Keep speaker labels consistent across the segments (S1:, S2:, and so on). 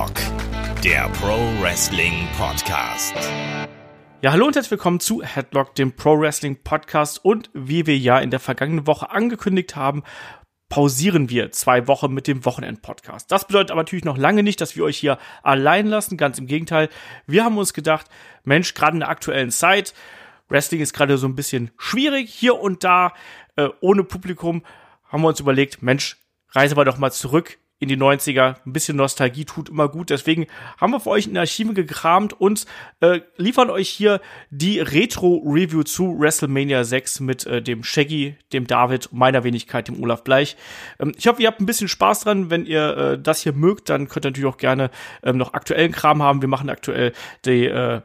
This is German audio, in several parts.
S1: Headlock, der Pro Wrestling Podcast.
S2: Ja, hallo und herzlich willkommen zu Headlock, dem Pro Wrestling Podcast. Und wie wir ja in der vergangenen Woche angekündigt haben, pausieren wir zwei Wochen mit dem Wochenend-Podcast. Das bedeutet aber natürlich noch lange nicht, dass wir euch hier allein lassen. Ganz im Gegenteil. Wir haben uns gedacht, Mensch, gerade in der aktuellen Zeit, Wrestling ist gerade so ein bisschen schwierig, hier und da, äh, ohne Publikum, haben wir uns überlegt, Mensch, reisen wir doch mal zurück in die 90er. Ein bisschen Nostalgie tut immer gut. Deswegen haben wir für euch in den Archiven gekramt und äh, liefern euch hier die Retro-Review zu WrestleMania 6 mit äh, dem Shaggy, dem David, meiner Wenigkeit, dem Olaf Bleich. Ähm, ich hoffe, ihr habt ein bisschen Spaß dran. Wenn ihr äh, das hier mögt, dann könnt ihr natürlich auch gerne ähm, noch aktuellen Kram haben. Wir machen aktuell die äh,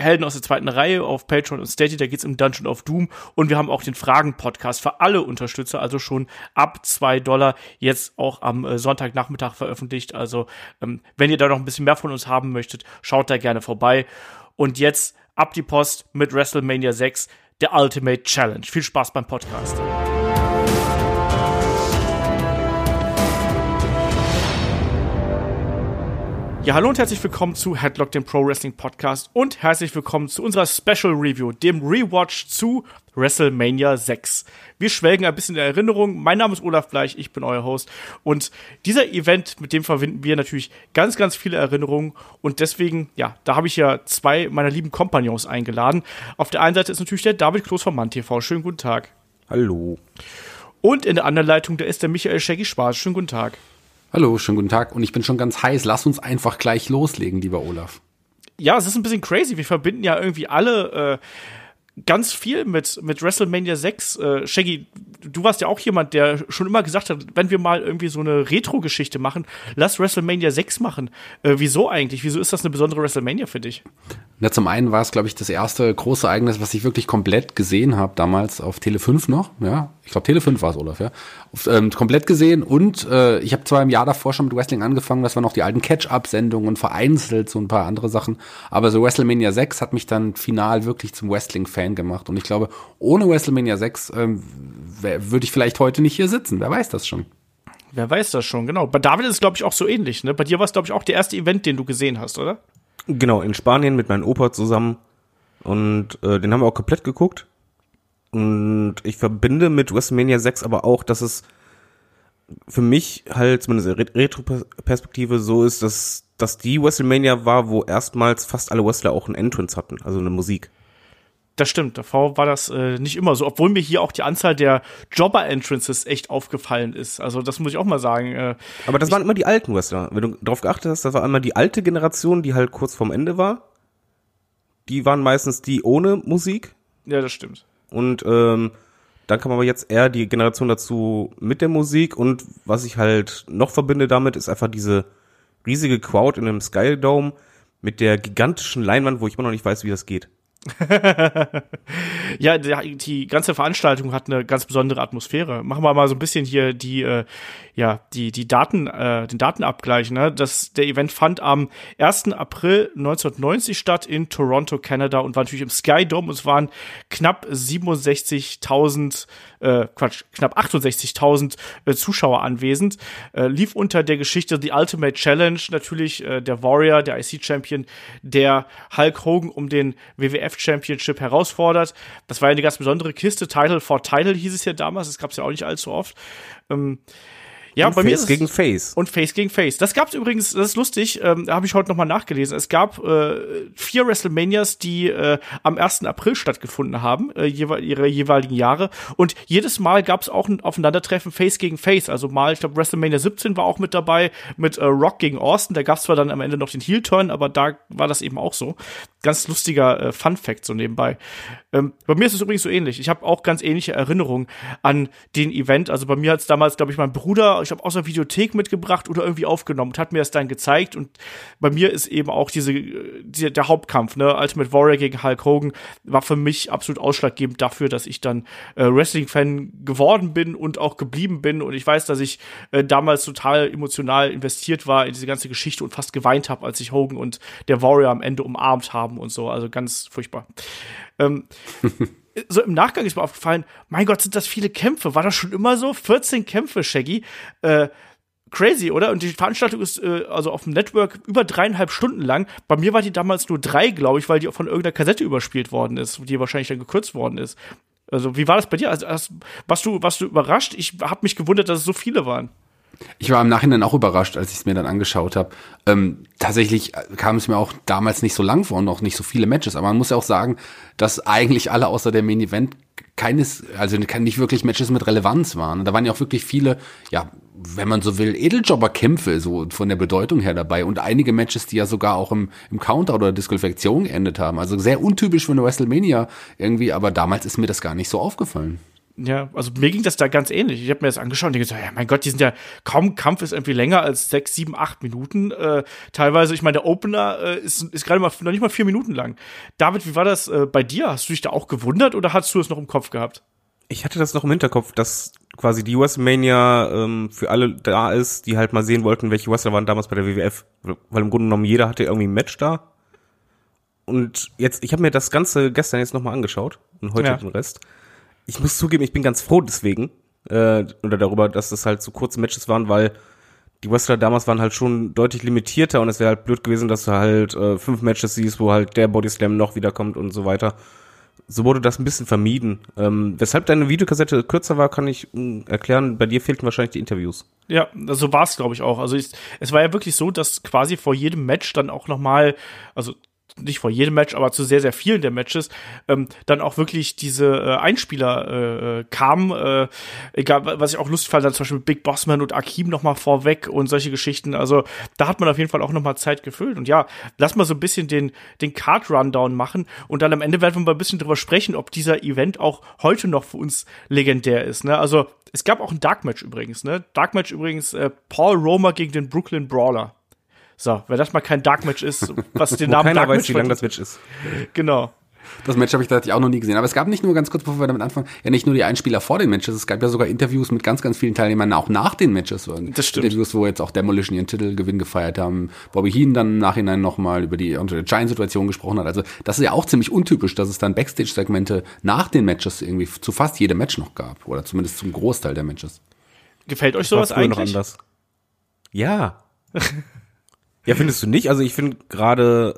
S2: Helden aus der zweiten Reihe auf Patreon und Steady, da geht's im Dungeon of Doom und wir haben auch den Fragen-Podcast für alle Unterstützer, also schon ab zwei Dollar, jetzt auch am äh, Sonntagnachmittag veröffentlicht. Also ähm, wenn ihr da noch ein bisschen mehr von uns haben möchtet, schaut da gerne vorbei. Und jetzt ab die Post mit WrestleMania 6, der Ultimate Challenge. Viel Spaß beim Podcast. Ja, hallo und herzlich willkommen zu Headlock, dem Pro Wrestling Podcast und herzlich willkommen zu unserer Special Review, dem Rewatch zu WrestleMania 6. Wir schwelgen ein bisschen in Erinnerung. Mein Name ist Olaf Bleich, ich bin euer Host und dieser Event, mit dem verbinden wir natürlich ganz, ganz viele Erinnerungen und deswegen, ja, da habe ich ja zwei meiner lieben Kompagnons eingeladen. Auf der einen Seite ist natürlich der David Kloß vom Mann TV. Schönen guten Tag.
S3: Hallo.
S2: Und in der anderen Leitung, da ist der Michael Shaggy Spaß. Schönen guten Tag.
S3: Hallo, schönen guten Tag. Und ich bin schon ganz heiß. Lass uns einfach gleich loslegen, lieber Olaf.
S2: Ja, es ist ein bisschen crazy. Wir verbinden ja irgendwie alle äh, ganz viel mit, mit WrestleMania 6. Äh, Shaggy, du warst ja auch jemand, der schon immer gesagt hat, wenn wir mal irgendwie so eine Retro-Geschichte machen, lass WrestleMania 6 machen. Äh, wieso eigentlich? Wieso ist das eine besondere WrestleMania für dich?
S3: Ja, zum einen war es, glaube ich, das erste große Ereignis, was ich wirklich komplett gesehen habe, damals auf Tele 5 noch. Ja, ich glaube, Tele 5 war es, Olaf, ja. Auf, ähm, komplett gesehen und äh, ich habe zwar im Jahr davor schon mit Wrestling angefangen, das waren noch die alten Catch-Up-Sendungen, vereinzelt so ein paar andere Sachen. Aber so WrestleMania 6 hat mich dann final wirklich zum Wrestling-Fan gemacht. Und ich glaube, ohne WrestleMania 6 ähm, würde ich vielleicht heute nicht hier sitzen. Wer weiß das schon.
S2: Wer weiß das schon, genau. Bei David ist es, glaube ich, auch so ähnlich. Ne? Bei dir war es, glaube ich, auch der erste Event, den du gesehen hast, oder?
S4: Genau, in Spanien mit meinem Opa zusammen. Und äh, den haben wir auch komplett geguckt. Und ich verbinde mit WrestleMania 6 aber auch, dass es für mich halt zumindest in Retro-Perspektive so ist, dass, dass die WrestleMania war, wo erstmals fast alle Wrestler auch einen Entrance hatten, also eine Musik.
S2: Das stimmt, davor war das äh, nicht immer so, obwohl mir hier auch die Anzahl der Jobber-Entrances echt aufgefallen ist. Also das muss ich auch mal sagen. Äh,
S4: Aber das waren immer die alten Wrestler. Wenn du darauf geachtet hast, das war einmal die alte Generation, die halt kurz vorm Ende war. Die waren meistens die ohne Musik.
S2: Ja, das stimmt.
S4: Und ähm, dann kam aber jetzt eher die Generation dazu mit der Musik. Und was ich halt noch verbinde damit, ist einfach diese riesige Crowd in einem Sky Dome mit der gigantischen Leinwand, wo ich immer noch nicht weiß, wie das geht.
S2: ja, die, ganze Veranstaltung hat eine ganz besondere Atmosphäre. Machen wir mal so ein bisschen hier die, äh, ja, die, die Daten, äh, den Datenabgleich. Ne? Das, der Event fand am 1. April 1990 statt in Toronto, Kanada und war natürlich im Sky Dome. Es waren knapp 67.000 äh, Quatsch, knapp 68.000 äh, Zuschauer anwesend. Äh, lief unter der Geschichte The Ultimate Challenge natürlich äh, der Warrior, der IC-Champion, der Hulk Hogan um den WWF Championship herausfordert. Das war ja eine ganz besondere Kiste. Title for Title hieß es ja damals. Das gab es ja auch nicht allzu oft. Ähm, ja,
S4: und
S2: bei
S4: Face
S2: mir ist
S4: gegen Face.
S2: Und Face gegen Face. Das gab's übrigens, das ist lustig, ähm, da habe ich heute nochmal nachgelesen. Es gab äh, vier WrestleManias, die äh, am 1. April stattgefunden haben, äh, jewe ihre jeweiligen Jahre. Und jedes Mal gab's auch ein Aufeinandertreffen Face gegen Face. Also mal, ich glaube, WrestleMania 17 war auch mit dabei, mit äh, Rock gegen Austin. Da gab's zwar dann am Ende noch den Heel-Turn, aber da war das eben auch so. Ganz lustiger äh, Fun-Fact so nebenbei. Ähm, bei mir ist es übrigens so ähnlich. Ich habe auch ganz ähnliche Erinnerungen an den Event. Also bei mir hat's damals, glaube ich, mein Bruder, ich habe aus der Videothek mitgebracht oder irgendwie aufgenommen und hat mir das dann gezeigt. Und bei mir ist eben auch diese, die, der Hauptkampf, ne, Ultimate Warrior gegen Hulk Hogan, war für mich absolut ausschlaggebend dafür, dass ich dann äh, Wrestling-Fan geworden bin und auch geblieben bin. Und ich weiß, dass ich äh, damals total emotional investiert war in diese ganze Geschichte und fast geweint habe, als sich Hogan und der Warrior am Ende umarmt haben und so. Also ganz furchtbar. Ähm, so im Nachgang ist mir aufgefallen, mein Gott, sind das viele Kämpfe. War das schon immer so? 14 Kämpfe, Shaggy. Äh, crazy, oder? Und die Veranstaltung ist äh, also auf dem Network über dreieinhalb Stunden lang. Bei mir war die damals nur drei, glaube ich, weil die von irgendeiner Kassette überspielt worden ist, die wahrscheinlich dann gekürzt worden ist. Also, wie war das bei dir? Also, hast, warst du, warst du überrascht? Ich habe mich gewundert, dass es so viele waren.
S3: Ich war im Nachhinein auch überrascht, als ich es mir dann angeschaut habe. Ähm, tatsächlich kam es mir auch damals nicht so lang vor und auch nicht so viele Matches. Aber man muss ja auch sagen, dass eigentlich alle außer der Main Event keines, also nicht wirklich Matches mit Relevanz waren. Da waren ja auch wirklich viele, ja, wenn man so will, Edeljobber-Kämpfe so von der Bedeutung her dabei und einige Matches, die ja sogar auch im, im Counter oder Disqualifikation geendet haben. Also sehr untypisch für eine WrestleMania irgendwie, aber damals ist mir das gar nicht so aufgefallen.
S2: Ja, also mir ging das da ganz ähnlich. Ich habe mir das angeschaut und denke, ja, mein Gott, die sind ja kaum Kampf ist irgendwie länger als sechs, sieben, acht Minuten. Äh, teilweise, ich meine, der Opener äh, ist, ist gerade mal noch nicht mal vier Minuten lang. David, wie war das äh, bei dir? Hast du dich da auch gewundert oder hast du es noch im Kopf gehabt?
S4: Ich hatte das noch im Hinterkopf, dass quasi die US-Mania ähm, für alle da ist, die halt mal sehen wollten, welche Wrestler waren damals bei der WWF. Weil im Grunde genommen jeder hatte irgendwie ein Match da. Und jetzt, ich habe mir das Ganze gestern jetzt nochmal angeschaut und heute
S2: Ja.
S4: den Rest. Ich muss zugeben, ich bin ganz froh deswegen, äh, oder darüber, dass das halt so kurze Matches waren, weil die Wrestler damals waren halt schon deutlich limitierter und es wäre halt blöd gewesen, dass du halt äh, fünf Matches siehst, wo halt der Bodyslam noch wiederkommt und so weiter. So wurde das ein bisschen vermieden. Ähm, weshalb deine Videokassette kürzer war, kann ich mh, erklären. Bei dir fehlten wahrscheinlich die Interviews.
S2: Ja, so war es, glaube ich, auch. Also ich, es war ja wirklich so, dass quasi vor jedem Match dann auch noch mal, also nicht vor jedem Match, aber zu sehr, sehr vielen der Matches, ähm, dann auch wirklich diese äh, Einspieler äh, äh, kamen. Äh, egal, wa- was ich auch lustig fand, dann zum Beispiel mit Big Bossman und Akim noch mal vorweg und solche Geschichten. Also da hat man auf jeden Fall auch noch mal Zeit gefüllt. Und ja, lass mal so ein bisschen den, den Card-Rundown machen und dann am Ende werden wir mal ein bisschen drüber sprechen, ob dieser Event auch heute noch für uns legendär ist. Ne? Also es gab auch ein Dark Match übrigens, ne? Dark Match übrigens äh, Paul Roma gegen den Brooklyn Brawler. So, wenn das mal kein Dark Match ist, was den Namen
S4: keiner
S2: Dark
S4: weiß,
S2: Match
S4: wie lang das. Match ist.
S2: Genau.
S3: Das Match habe ich tatsächlich auch noch nie gesehen. Aber es gab nicht nur, ganz kurz bevor wir damit anfangen, ja nicht nur die Einspieler vor den Matches, es gab ja sogar Interviews mit ganz, ganz vielen Teilnehmern auch nach den Matches.
S2: Das stimmt.
S3: Interviews, wo jetzt auch Demolition ihren Titelgewinn gefeiert haben. Bobby Heen dann im Nachhinein nochmal über die Giant-Situation gesprochen hat. Also das ist ja auch ziemlich untypisch, dass es dann Backstage-Segmente nach den Matches irgendwie zu fast jedem Match noch gab. Oder zumindest zum Großteil der Matches.
S2: Gefällt euch sowas
S4: früher noch
S2: eigentlich?
S4: anders. Ja. ja, findest du nicht? Also ich finde gerade,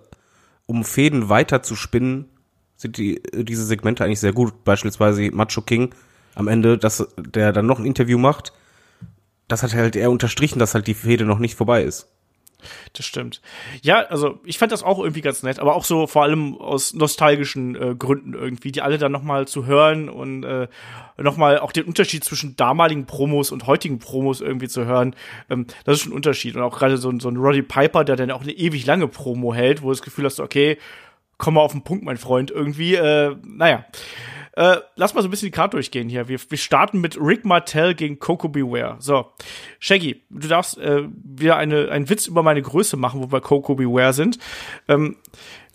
S4: um Fäden weiter zu spinnen, sind die, diese Segmente eigentlich sehr gut. Beispielsweise Macho King am Ende, dass der dann noch ein Interview macht. Das hat halt eher unterstrichen, dass halt die Fäde noch nicht vorbei ist.
S2: Das stimmt. Ja, also ich fand das auch irgendwie ganz nett, aber auch so vor allem aus nostalgischen äh, Gründen irgendwie, die alle dann nochmal zu hören und äh, nochmal auch den Unterschied zwischen damaligen Promos und heutigen Promos irgendwie zu hören. Ähm, das ist schon ein Unterschied. Und auch gerade so, ein- so ein Roddy Piper, der dann auch eine ewig lange Promo hält, wo du das Gefühl hast, okay, komm mal auf den Punkt, mein Freund, irgendwie. Äh, naja. Äh, lass mal so ein bisschen die Karte durchgehen hier. Wir, wir starten mit Rick Martell gegen Coco Beware. So, Shaggy, du darfst äh, wieder eine, einen Witz über meine Größe machen, wo wir Coco Beware sind. Ähm,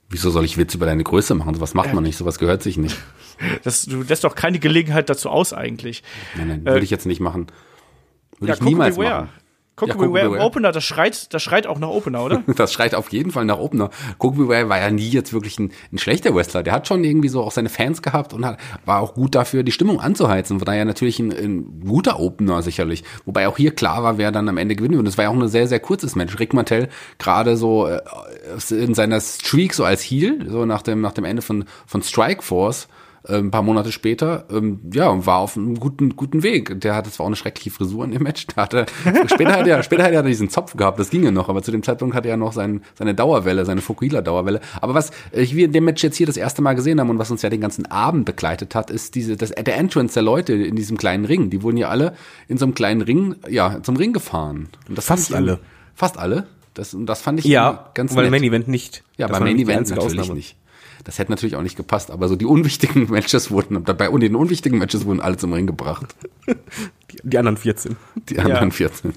S3: Wieso soll ich Witz über deine Größe machen? Sowas macht man nicht, sowas gehört sich nicht.
S2: das, du lässt doch keine Gelegenheit dazu aus eigentlich.
S3: Nein, nein, würde ich jetzt nicht machen. Würde ich
S2: Coco
S3: niemals
S2: Beware.
S3: machen.
S2: Coco
S3: Ja,
S2: Beware
S3: Beware.
S2: Opener, das schreit, das schreit auch nach Opener, oder?
S3: Das schreit auf jeden Fall nach Opener. Kobe Beware war ja nie jetzt wirklich ein, ein schlechter Wrestler. Der hat schon irgendwie so auch seine Fans gehabt und hat, war auch gut dafür, die Stimmung anzuheizen. Von daher natürlich ein, ein guter Opener sicherlich. Wobei auch hier klar war, wer dann am Ende gewinnen würde. Das war ja auch ein sehr, sehr kurzes Match. Rick Martell gerade so äh, in seiner Streak so als Heel, so nach dem, nach dem Ende von, von Strike Force, ein paar Monate später, ähm, ja, und war auf einem guten, guten Weg. Der hatte zwar auch eine schreckliche Frisur in dem Match. Der hatte, später hat er, später hat er diesen Zopf gehabt, das ging ja noch, aber zu dem Zeitpunkt hatte er noch sein, seine Dauerwelle, seine Fukuhila-Dauerwelle. Aber was äh, wir in dem Match jetzt hier das erste Mal gesehen haben und was uns ja den ganzen Abend begleitet hat, ist diese, das, der Entrance der Leute in diesem kleinen Ring. Die wurden ja alle in so einem kleinen Ring, ja, zum Ring gefahren. Und das fand
S4: Fast
S3: ich
S4: alle.
S3: Fast alle. Das, und das fand ich
S4: Ja,
S3: ganz
S4: weil
S3: nett.
S4: Main Event nicht.
S3: Ja,
S4: Das
S3: beim Main Event natürlich
S4: Ausnahme.
S3: nicht. Das hätte natürlich auch nicht gepasst, aber so die unwichtigen Matches wurden, dabei und den unwichtigen Matches wurden alle zum Ring gebracht.
S4: Die, die anderen 14.
S3: Die anderen 14.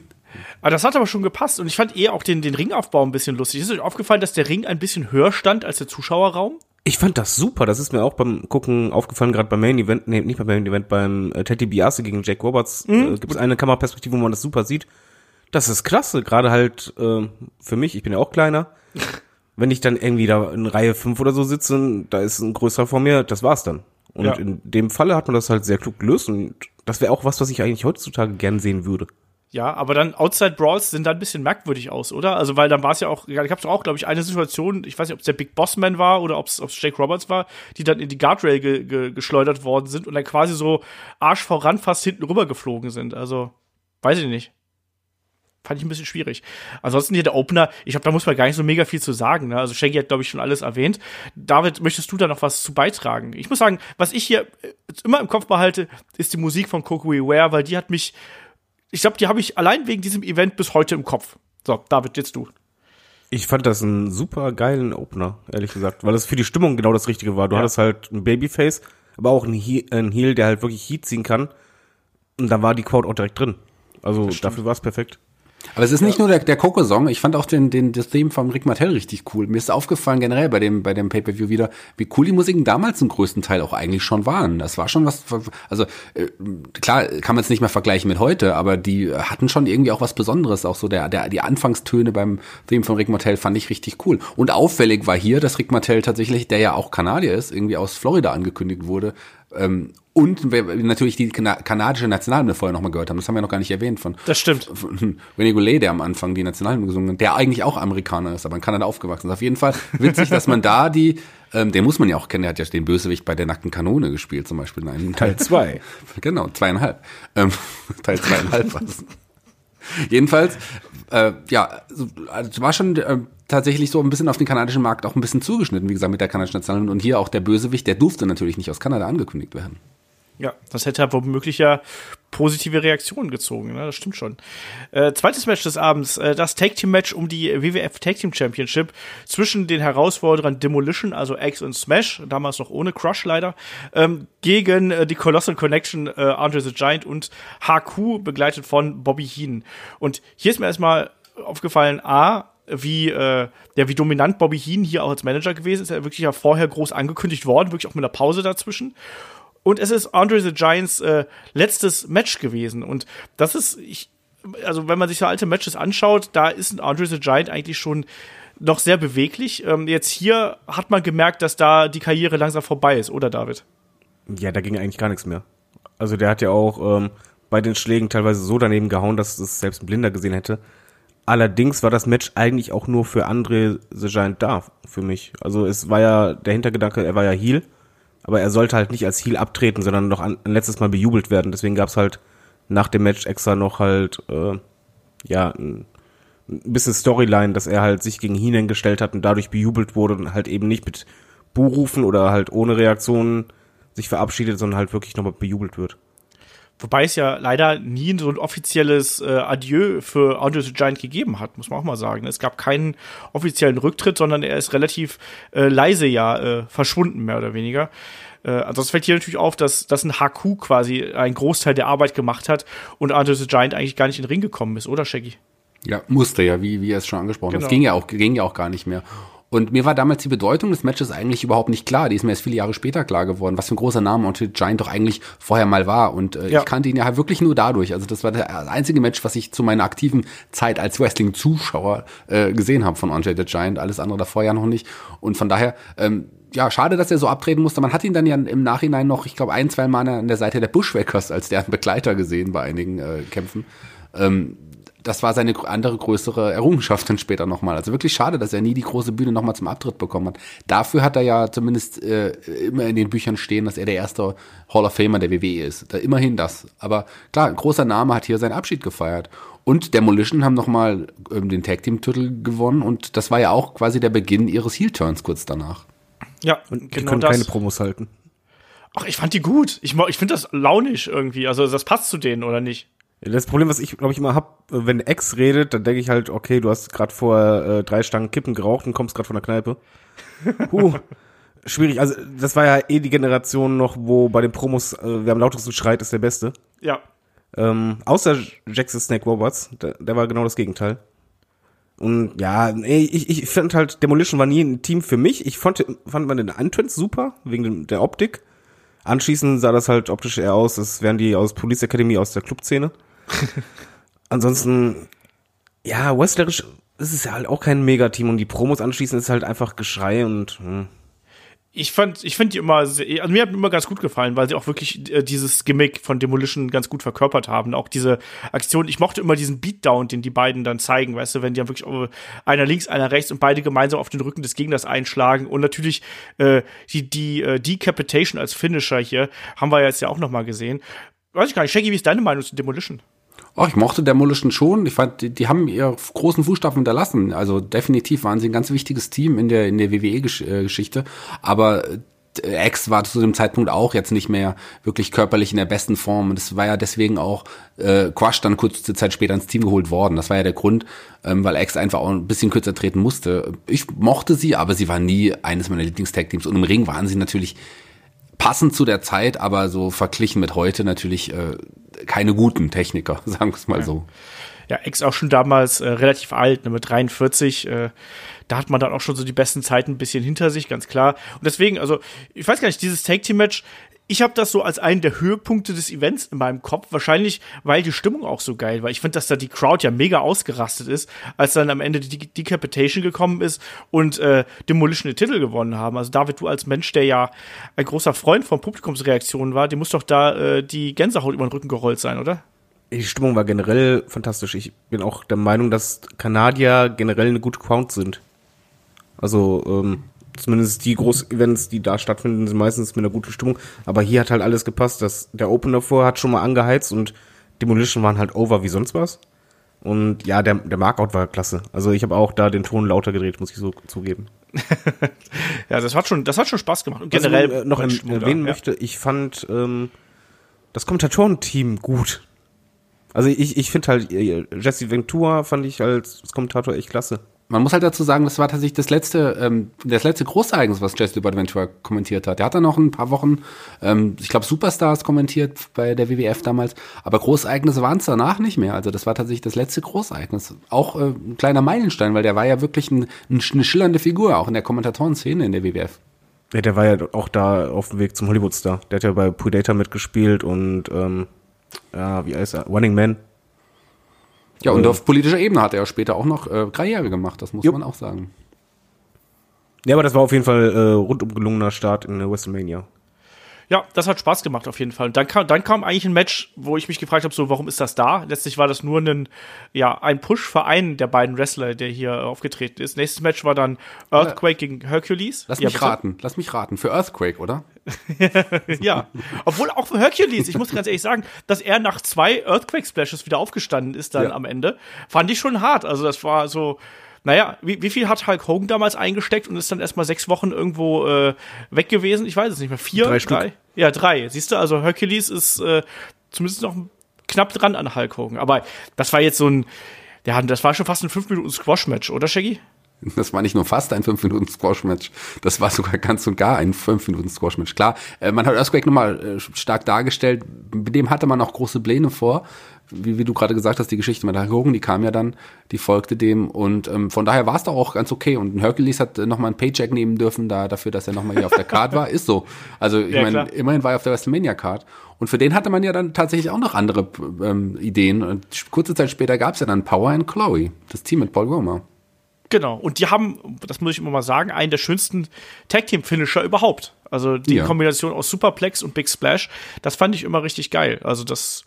S2: Aber das hat aber schon gepasst und ich fand eher auch den, den Ringaufbau ein bisschen lustig. Ist euch aufgefallen, dass der Ring ein bisschen höher stand als der Zuschauerraum?
S4: Ich fand das super. Das ist mir auch beim Gucken aufgefallen, gerade beim Main Event, nee, nicht beim Main Event, beim äh, Teddy Biase gegen Jake Roberts äh, gibt es eine Kameraperspektive, wo man das super sieht. Das ist klasse, gerade halt äh, für mich, ich bin ja auch kleiner. Wenn ich dann irgendwie da in Reihe 5 oder so sitze, da ist ein größerer vor mir, das war's dann. Und
S2: Ja.
S4: in dem Falle hat man das halt sehr klug gelöst und das wäre auch was, was ich eigentlich heutzutage gern sehen würde.
S2: Ja, aber dann Outside Brawls sind dann ein bisschen merkwürdig aus, oder? Also, weil dann war es ja auch, ich habe auch, glaube ich, eine Situation, ich weiß nicht, ob es der Big Boss Man war oder ob es Jake Roberts war, die dann in die Guardrail ge ge geschleudert worden sind und dann quasi so Arsch voran fast hinten rüber geflogen sind. Also, weiß ich nicht. Fand ich ein bisschen schwierig. Ansonsten hier der Opener, ich glaube, da muss man gar nicht so mega viel zu sagen. Ne? Also Shaggy hat, glaube ich, schon alles erwähnt. David, möchtest du da noch was zu beitragen? Ich muss sagen, was ich hier immer im Kopf behalte, ist die Musik von Coco Ware, weil die hat mich, ich glaube, die habe ich allein wegen diesem Event bis heute im Kopf. So, David, jetzt du.
S4: Ich fand das einen super geilen Opener, ehrlich gesagt, weil es für die Stimmung genau das Richtige war. Du ja. hattest halt ein Babyface, aber auch einen Heel, einen Heel, der halt wirklich Heat ziehen kann. Und da war die Quote auch direkt drin. Also dafür war es perfekt.
S3: Aber es ist nicht nur der, der Coco-Song. Ich fand auch den, den, das Theme von Rick Martell richtig cool. Mir ist aufgefallen generell bei dem, bei dem Pay-Per-View wieder, wie cool die Musiken damals zum größten Teil auch eigentlich schon waren. Das war schon was, also, äh, klar, kann man es nicht mehr vergleichen mit heute, aber die hatten schon irgendwie auch was Besonderes. Auch so der, der, die Anfangstöne beim Theme von Rick Martell fand ich richtig cool. Und auffällig war hier, dass Rick Martell tatsächlich, der ja auch Kanadier ist, irgendwie aus Florida angekündigt wurde. Ähm, und wir natürlich die kanadische Nationalhymne vorher nochmal gehört haben. Das haben wir noch gar nicht erwähnt von.
S2: Das stimmt.
S3: René Goulet, der am Anfang die Nationalhymne gesungen hat, der eigentlich auch Amerikaner ist, aber in Kanada aufgewachsen ist. Auf jeden Fall witzig, dass man da die, ähm, den muss man ja auch kennen, der hat ja den Bösewicht bei der nackten Kanone gespielt, zum Beispiel. Nein,
S4: Teil zwei.
S3: genau, zweieinhalb. Ähm, Teil zweieinhalb was. Jedenfalls, äh, ja, also war schon äh, tatsächlich so ein bisschen auf den kanadischen Markt auch ein bisschen zugeschnitten, wie gesagt, mit der kanadischen Nationalhymne. Und hier auch der Bösewicht, der durfte natürlich nicht aus Kanada angekündigt werden.
S2: Ja, das hätte halt womöglich ja positive Reaktionen gezogen, ne? das stimmt schon. Äh, zweites Match des Abends, äh, das Tag Team Match um die WWF Tag Team Championship zwischen den Herausforderern Demolition, also X und Smash, damals noch ohne Crush leider, ähm, gegen äh, die Colossal Connection, äh, Andre the Giant und HQ, begleitet von Bobby Heenan. Und hier ist mir erstmal aufgefallen, A, wie, äh, ja, wie dominant Bobby Heenan hier auch als Manager gewesen ist. Er wirklich ja vorher groß angekündigt worden, wirklich auch mit einer Pause dazwischen. Und es ist Andre the Giants äh, letztes Match gewesen. Und das ist, ich, also wenn man sich so alte Matches anschaut, da ist Andre the Giant eigentlich schon noch sehr beweglich. Ähm, jetzt hier hat man gemerkt, dass da die Karriere langsam vorbei ist, oder David?
S4: Ja, da ging eigentlich gar nichts mehr. Also der hat ja auch ähm, bei den Schlägen teilweise so daneben gehauen, dass es selbst ein Blinder gesehen hätte. Allerdings war das Match eigentlich auch nur für Andre the Giant da, für mich. Also es war ja der Hintergedanke, er war ja Heal aber er sollte halt nicht als Heel abtreten, sondern noch ein, letztes Mal bejubelt werden. Deswegen gab's halt nach dem Match extra noch halt, äh, ja, ein, ein bisschen Storyline, dass er halt sich gegen Heenan gestellt hat und dadurch bejubelt wurde und halt eben nicht mit Buhrufen oder halt ohne Reaktionen sich verabschiedet, sondern halt wirklich nochmal bejubelt wird.
S2: Wobei es ja leider nie so ein offizielles äh, Adieu für Andre the Giant gegeben hat, muss man auch mal sagen. Es gab keinen offiziellen Rücktritt, sondern er ist relativ äh, leise ja äh, verschwunden, mehr oder weniger. Äh, ansonsten fällt hier natürlich auf, dass, dass ein HQ quasi einen Großteil der Arbeit gemacht hat und Andre the Giant eigentlich gar nicht in den Ring gekommen ist, oder Shaggy?
S3: Ja, musste ja, wie, wie er es schon angesprochen hat. Genau. Das ging ja auch, ging ja auch gar nicht mehr. Und mir war damals die Bedeutung des Matches eigentlich überhaupt nicht klar. Die ist mir erst viele Jahre später klar geworden, was für ein großer Name Andre Giant doch eigentlich vorher mal war. Und äh, ja. ich kannte ihn ja wirklich nur dadurch. Also das war das einzige Match, was ich zu meiner aktiven Zeit als Wrestling-Zuschauer äh, gesehen habe von Andre the Giant. Alles andere davor ja noch nicht. Und von daher, ähm, ja, schade, dass er so abtreten musste. Man hat ihn dann ja im Nachhinein noch, ich glaube, ein, zwei Mal an der Seite der Bushwackers als deren Begleiter gesehen bei einigen äh, Kämpfen. Ähm, das war seine andere größere Errungenschaft dann später nochmal. Also wirklich schade, dass er nie die große Bühne nochmal zum Abtritt bekommen hat. Dafür hat er ja zumindest äh, immer in den Büchern stehen, dass er der erste Hall of Famer der WWE ist. Da, immerhin das. Aber klar, ein großer Name hat hier seinen Abschied gefeiert. Und Demolition haben nochmal ähm, den Tag Team Titel gewonnen und das war ja auch quasi der Beginn ihres Heel Turns kurz danach.
S2: Ja,
S4: und die genau können das. keine Promos halten.
S2: Ach, ich fand die gut. Ich, ich finde das launisch irgendwie. Also das passt zu denen, oder nicht?
S4: Das Problem, was ich, glaube ich, immer hab, wenn Ex redet, dann denke ich halt, okay, du hast gerade vor äh, drei Stangen Kippen geraucht und kommst gerade von der Kneipe. Puh, schwierig. Also das war ja eh die Generation noch, wo bei den Promos, äh, wer am lautesten schreit, ist der Beste.
S2: Ja.
S4: Ähm, außer Jackson Snake Roberts, der, der war genau das Gegenteil. Und ja, ey, ich, ich fand halt, Demolition war nie ein Team für mich. Ich fand, fand man den Entrance super, wegen der Optik. Anschließend sah das halt optisch eher aus, als wären die aus Police Academy aus der Clubszene. Ansonsten, ja, wrestlerisch ist es ja halt auch kein Megateam und die Promos anschließend ist halt einfach Geschrei und hm.
S2: ich fand, ich finde die immer, sehr, also mir hat immer ganz gut gefallen, weil sie auch wirklich äh, dieses Gimmick von Demolition ganz gut verkörpert haben. Auch diese Aktion, ich mochte immer diesen Beatdown, den die beiden dann zeigen, weißt du, wenn die dann wirklich äh, einer links, einer rechts und beide gemeinsam auf den Rücken des Gegners einschlagen. Und natürlich äh, die, die äh, Decapitation als Finisher hier haben wir jetzt ja auch noch mal gesehen. Weiß ich gar nicht, Shaggy, wie ist deine Meinung zu Demolition?
S3: Oh, ich mochte Demolition schon. Ich fand, die, die haben ihre großen Fußstapfen hinterlassen. Also definitiv waren sie ein ganz wichtiges Team in der, in der WWE-Geschichte. Aber äh, X war zu dem Zeitpunkt auch jetzt nicht mehr wirklich körperlich in der besten Form. Und es war ja deswegen auch äh, Quash dann kurze Zeit später ins Team geholt worden. Das war ja der Grund, ähm, weil X einfach auch ein bisschen kürzer treten musste. Ich mochte sie, aber sie war nie eines meiner Lieblingstag-Teams. Und im Ring waren sie natürlich passend zu der Zeit, aber so verglichen mit heute natürlich äh, keine guten Techniker, sagen wir es mal so.
S2: Ja, Ex auch schon damals äh, relativ alt, ne, mit 43. Äh, da hat man dann auch schon so die besten Zeiten ein bisschen hinter sich, ganz klar. Und deswegen, also, ich weiß gar nicht, dieses Take-Team-Match, ich habe das so als einen der Höhepunkte des Events in meinem Kopf. Wahrscheinlich, weil die Stimmung auch so geil war. Ich finde, dass da die Crowd ja mega ausgerastet ist, als dann am Ende die Decapitation gekommen ist und äh, Demolition den Titel gewonnen haben. Also David, du als Mensch, der ja ein großer Freund von Publikumsreaktionen war, dir muss doch da äh, die Gänsehaut über den Rücken gerollt sein, oder?
S4: Die Stimmung war generell fantastisch. Ich bin auch der Meinung, dass Kanadier generell eine gute Crowd sind. Also, ähm, zumindest die Groß-Events, die da stattfinden, sind meistens mit einer guten Stimmung. Aber hier hat halt alles gepasst. Das, der Opener vor hat schon mal angeheizt und Demolition waren halt over wie sonst was. Und ja, der, der Markout war klasse. Also ich habe auch da den Ton lauter gedreht, muss ich so zugeben.
S2: ja, das hat schon, das hat schon Spaß gemacht. Und generell
S4: ich, äh, noch erwähnen ja. möchte, ich fand ähm, das Kommentatorenteam gut. Also ich, ich finde halt, äh, Jesse Ventura fand ich als Kommentator echt klasse
S3: man muss halt dazu sagen, das war tatsächlich das letzte, ähm, das letzte Großereignis, was Jesse Ventura kommentiert hat. Der hat dann noch ein paar Wochen, ähm, ich glaube, Superstars kommentiert bei der WWF damals, aber Großereignisse waren es danach nicht mehr. Also das war tatsächlich das letzte Großereignis. Auch äh, ein kleiner Meilenstein, weil der war ja wirklich ein, ein, eine schillernde Figur, auch in der Kommentatorenszene in der WWF.
S4: Ja, der war ja auch da auf dem Weg zum Hollywoodstar. Der hat ja bei Predator mitgespielt und ähm, ja, wie heißt er? Running Man
S3: ja, und äh, auf politischer Ebene hat er später auch noch äh, Karriere gemacht, das muss jo. man auch sagen.
S4: Ja, aber das war auf jeden Fall äh, rundum gelungener Start in WrestleMania.
S2: Ja, das hat Spaß gemacht auf jeden Fall. Und dann kam, dann kam eigentlich ein Match, wo ich mich gefragt habe, so, warum ist das da? Letztlich war das nur ein, ja, ein Push für einen der beiden Wrestler, der hier aufgetreten ist. Nächstes Match war dann Earthquake gegen Hercules.
S3: Lass mich ja, raten, lass mich raten. Für Earthquake, oder?
S2: ja. Obwohl auch Hercules, ich muss ganz ehrlich sagen, dass er nach zwei Earthquake Splashes wieder aufgestanden ist dann ja. am Ende, fand ich schon hart. Also das war so, naja, wie, wie viel hat Hulk Hogan damals eingesteckt und ist dann erstmal sechs Wochen irgendwo äh, weg gewesen? Ich weiß es nicht mehr. Vier?
S4: Drei? drei?
S2: Ja, drei. Siehst du, also Hercules ist äh, zumindest noch knapp dran an Hulk Hogan. Aber das war jetzt so ein, ja, das war schon fast ein 5 Minuten Squash-Match, oder Shaggy?
S3: Das war nicht nur fast ein 5-Minuten-Squash-Match, das war sogar ganz und gar ein 5-Minuten-Squash-Match. Klar, äh, man hat Earthquake nochmal äh, stark dargestellt, mit dem hatte man auch große Pläne vor. Wie, wie du gerade gesagt hast, die Geschichte mit Hogan, die kam ja dann, die folgte dem. Und ähm, von daher war es doch auch ganz okay. Und Hercules hat äh, nochmal ein Paycheck nehmen dürfen da, dafür, dass er nochmal hier auf der Card war, ist so. Also ich ja, meine, immerhin war er auf der WrestleMania Card und für den hatte man ja dann tatsächlich auch noch andere ähm, Ideen. Und kurze Zeit später gab es ja dann Power and Chloe, das Team mit Paul Roma.
S2: Genau. Und die haben, das muss ich immer mal sagen, einen der schönsten Tag-Team-Finisher überhaupt. Also die ja. Kombination aus Superplex und Big Splash, das fand ich immer richtig geil. Also das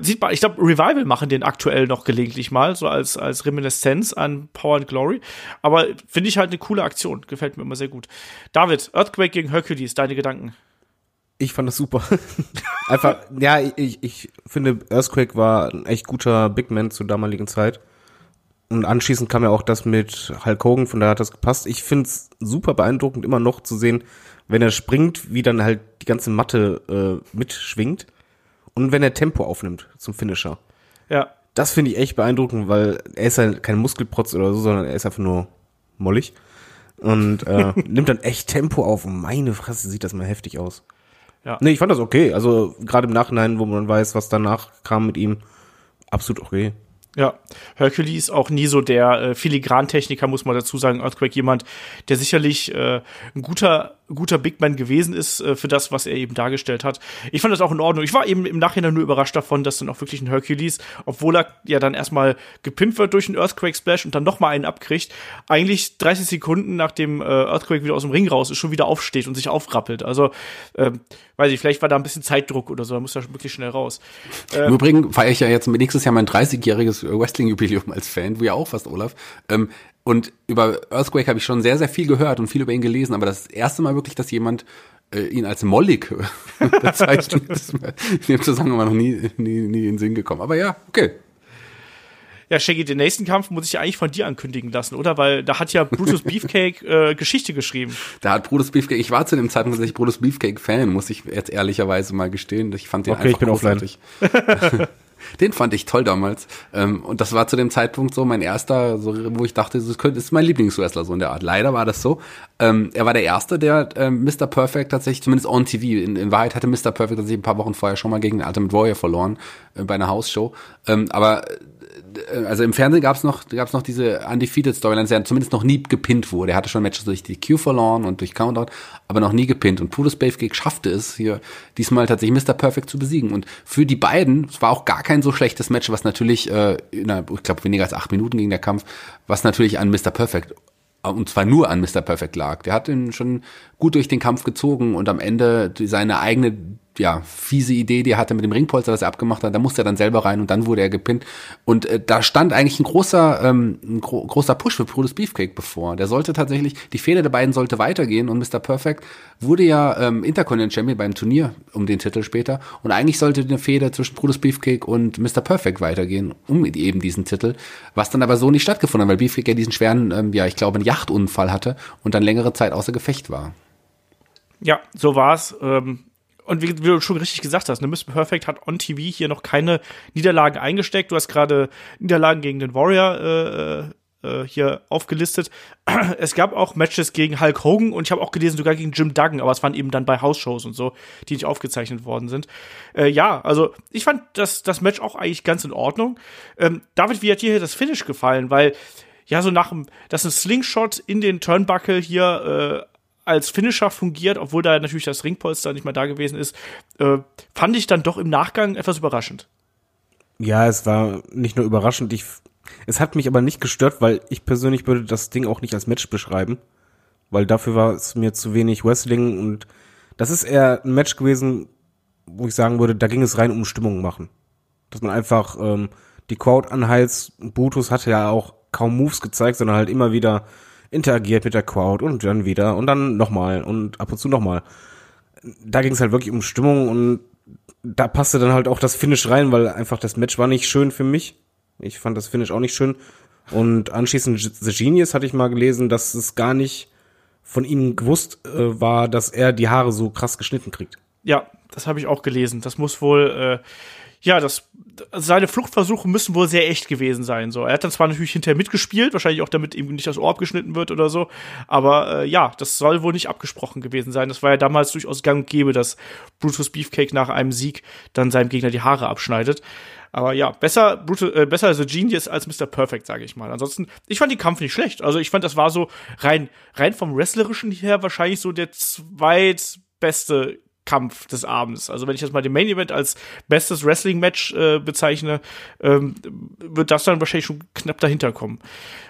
S2: sieht man, ich glaube, Revival machen den aktuell noch gelegentlich mal, so als, als Reminiszenz an Power and Glory. Aber finde ich halt eine coole Aktion. Gefällt mir immer sehr gut. David, Earthquake gegen Hercules, deine Gedanken?
S4: Ich fand das super. Einfach, ja, ich, ich finde, Earthquake war ein echt guter Big Man zur damaligen Zeit. Und anschließend kam ja auch das mit Hulk Hogan, von daher hat das gepasst. Ich finde es super beeindruckend, immer noch zu sehen, wenn er springt, wie dann halt die ganze Matte äh, mitschwingt und wenn er Tempo aufnimmt zum Finisher.
S2: Ja.
S4: Das finde ich echt beeindruckend, weil er ist halt kein Muskelprotz oder so, sondern er ist einfach nur mollig und äh, nimmt dann echt Tempo auf. Und meine Fresse, sieht das mal heftig aus. Ja. Nee, ich fand das okay. Also gerade im Nachhinein, wo man weiß, was danach kam mit ihm, absolut okay.
S2: Ja, Hercules auch nie so der äh, Filigrantechniker, muss man dazu sagen. Earthquake jemand, der sicherlich äh, ein guter guter Big Man gewesen ist äh, für das, was er eben dargestellt hat. Ich fand das auch in Ordnung. Ich war eben im Nachhinein nur überrascht davon, dass dann auch wirklich ein Hercules, obwohl er ja dann erstmal gepimpt wird durch einen Earthquake Splash und dann noch mal einen abkriegt, eigentlich 30 Sekunden nach dem äh, Earthquake wieder aus dem Ring raus ist, schon wieder aufsteht und sich aufrappelt. Also, ähm, weiß ich, vielleicht war da ein bisschen Zeitdruck oder so, da muss er wirklich schnell raus.
S3: Ähm, Im Übrigen feiere ich ja jetzt nächstes Jahr mein 30-jähriges Wrestling-Jubiläum als Fan, du ja auch fast, Olaf. Ähm, und über Earthquake habe ich schon sehr, sehr viel gehört und viel über ihn gelesen, aber das erste Mal wirklich, dass jemand äh, ihn als Mollig bezeichnet, ist mir in dem Zusammenhang noch nie, nie, nie in den Sinn gekommen. Aber ja, okay.
S2: Ja, Shaggy, den nächsten Kampf muss ich ja eigentlich von dir ankündigen lassen, oder? Weil da hat ja Brutus Beefcake äh, Geschichte geschrieben.
S3: Da hat Brutus Beefcake, ich war zu dem Zeitpunkt tatsächlich Brutus Beefcake Fan, muss ich jetzt ehrlicherweise mal gestehen. Ich fand den
S4: okay,
S3: einfach
S4: ich bin
S3: großartig. Den fand ich toll damals. Ähm, und das war zu dem Zeitpunkt so mein erster, so, wo ich dachte, das könnte, ist mein Lieblingswrestler so in der Art. Leider war das so. Ähm, er war der Erste, der ähm, Mr. Perfect tatsächlich, zumindest on TV, in, in Wahrheit hatte Mr. Perfect tatsächlich ein paar Wochen vorher schon mal gegen den Ultimate Warrior verloren äh, bei einer Hausshow. Ähm, aber also im Fernsehen gab's noch, gab's noch diese Undefeated Storylines, der zumindest noch nie gepinnt wurde. Er hatte schon Matches durch die Q verloren und durch Countout, aber noch nie gepinnt. Und Brutus Beefcake schaffte es, hier diesmal tatsächlich Mr. Perfect zu besiegen. Und für die beiden, es war auch gar kein so schlechtes Match, was natürlich, äh, einer, ich glaube, weniger als acht Minuten ging der Kampf, was natürlich an Mr. Perfect und zwar nur an Mr. Perfect lag. Der hat ihn schon gut durch den Kampf gezogen und am Ende seine eigene ja, fiese Idee, die er hatte mit dem Ringpolster, das er abgemacht hat, da musste er dann selber rein und dann wurde er gepinnt. Und äh, da stand eigentlich ein großer, ähm, ein gro großer Push für Brutus Beefcake bevor. Der sollte tatsächlich, die Fehde der beiden sollte weitergehen und Mr. Perfect wurde ja ähm, Intercontinental Champion beim Turnier um den Titel später. Und eigentlich sollte eine Fehde zwischen Brutus Beefcake und Mr. Perfect weitergehen, um eben diesen Titel. Was dann aber so nicht stattgefunden hat, weil Beefcake ja diesen schweren, ähm, ja, ich glaube, einen Yachtunfall hatte und dann längere Zeit außer Gefecht war.
S2: Ja, so war's. Ähm und wie, wie, du schon richtig gesagt hast, ne, Mr. Perfect hat on TV hier noch keine Niederlagen eingesteckt. Du hast gerade Niederlagen gegen den Warrior äh, äh, hier aufgelistet. Es gab auch Matches gegen Hulk Hogan und ich habe auch gelesen, sogar gegen Jim Duggan, aber es waren eben dann bei House-Shows und so, die nicht aufgezeichnet worden sind. Äh, ja, also ich fand das, das Match auch eigentlich ganz in Ordnung. Ähm, David, wie hat dir hier das Finish gefallen? Weil ja, so nach dem, dass ein Slingshot in den Turnbuckle hier äh, als Finisher fungiert, obwohl da natürlich das Ringpolster nicht mehr da gewesen ist, äh, fand ich dann doch im Nachgang etwas überraschend.
S4: Ja, es war nicht nur überraschend, ich, es hat mich aber nicht gestört, weil ich persönlich würde das Ding auch nicht als Match beschreiben, weil dafür war es mir zu wenig Wrestling und das ist eher ein Match gewesen, wo ich sagen würde, da ging es rein um Stimmung machen. Dass man einfach ähm, die Crowd anheizt. Brutus hatte ja auch kaum Moves gezeigt, sondern halt immer wieder interagiert mit der Crowd und dann wieder und dann nochmal und ab und zu nochmal. Da ging es halt wirklich um Stimmung und da passte dann halt auch das Finish rein, weil einfach das Match war nicht schön für mich. Ich fand das Finish auch nicht schön. Und anschließend The Genius hatte ich mal gelesen, dass es gar nicht von ihm gewusst äh, war, dass er die Haare so krass geschnitten kriegt.
S2: Ja, das habe ich auch gelesen. Das muss wohl äh, ja, das, seine Fluchtversuche müssen wohl sehr echt gewesen sein. So, er hat dann zwar natürlich hinterher mitgespielt, wahrscheinlich auch damit ihm nicht das Ohr abgeschnitten wird oder so, aber äh, ja, das soll wohl nicht abgesprochen gewesen sein. Das war ja damals durchaus gang und gäbe, dass Brutus Beefcake nach einem Sieg dann seinem Gegner die Haare abschneidet. Aber ja, besser, Brutal, äh, besser The Genius als Mr. Perfect, sage ich mal. Ansonsten, ich fand die Kampf nicht schlecht. Also ich fand, das war so rein, rein vom Wrestlerischen her wahrscheinlich so der zweitbeste Kampf des Abends. Also wenn ich jetzt mal den Main Event als bestes Wrestling-Match äh, bezeichne, ähm, wird das dann wahrscheinlich schon knapp dahinter kommen.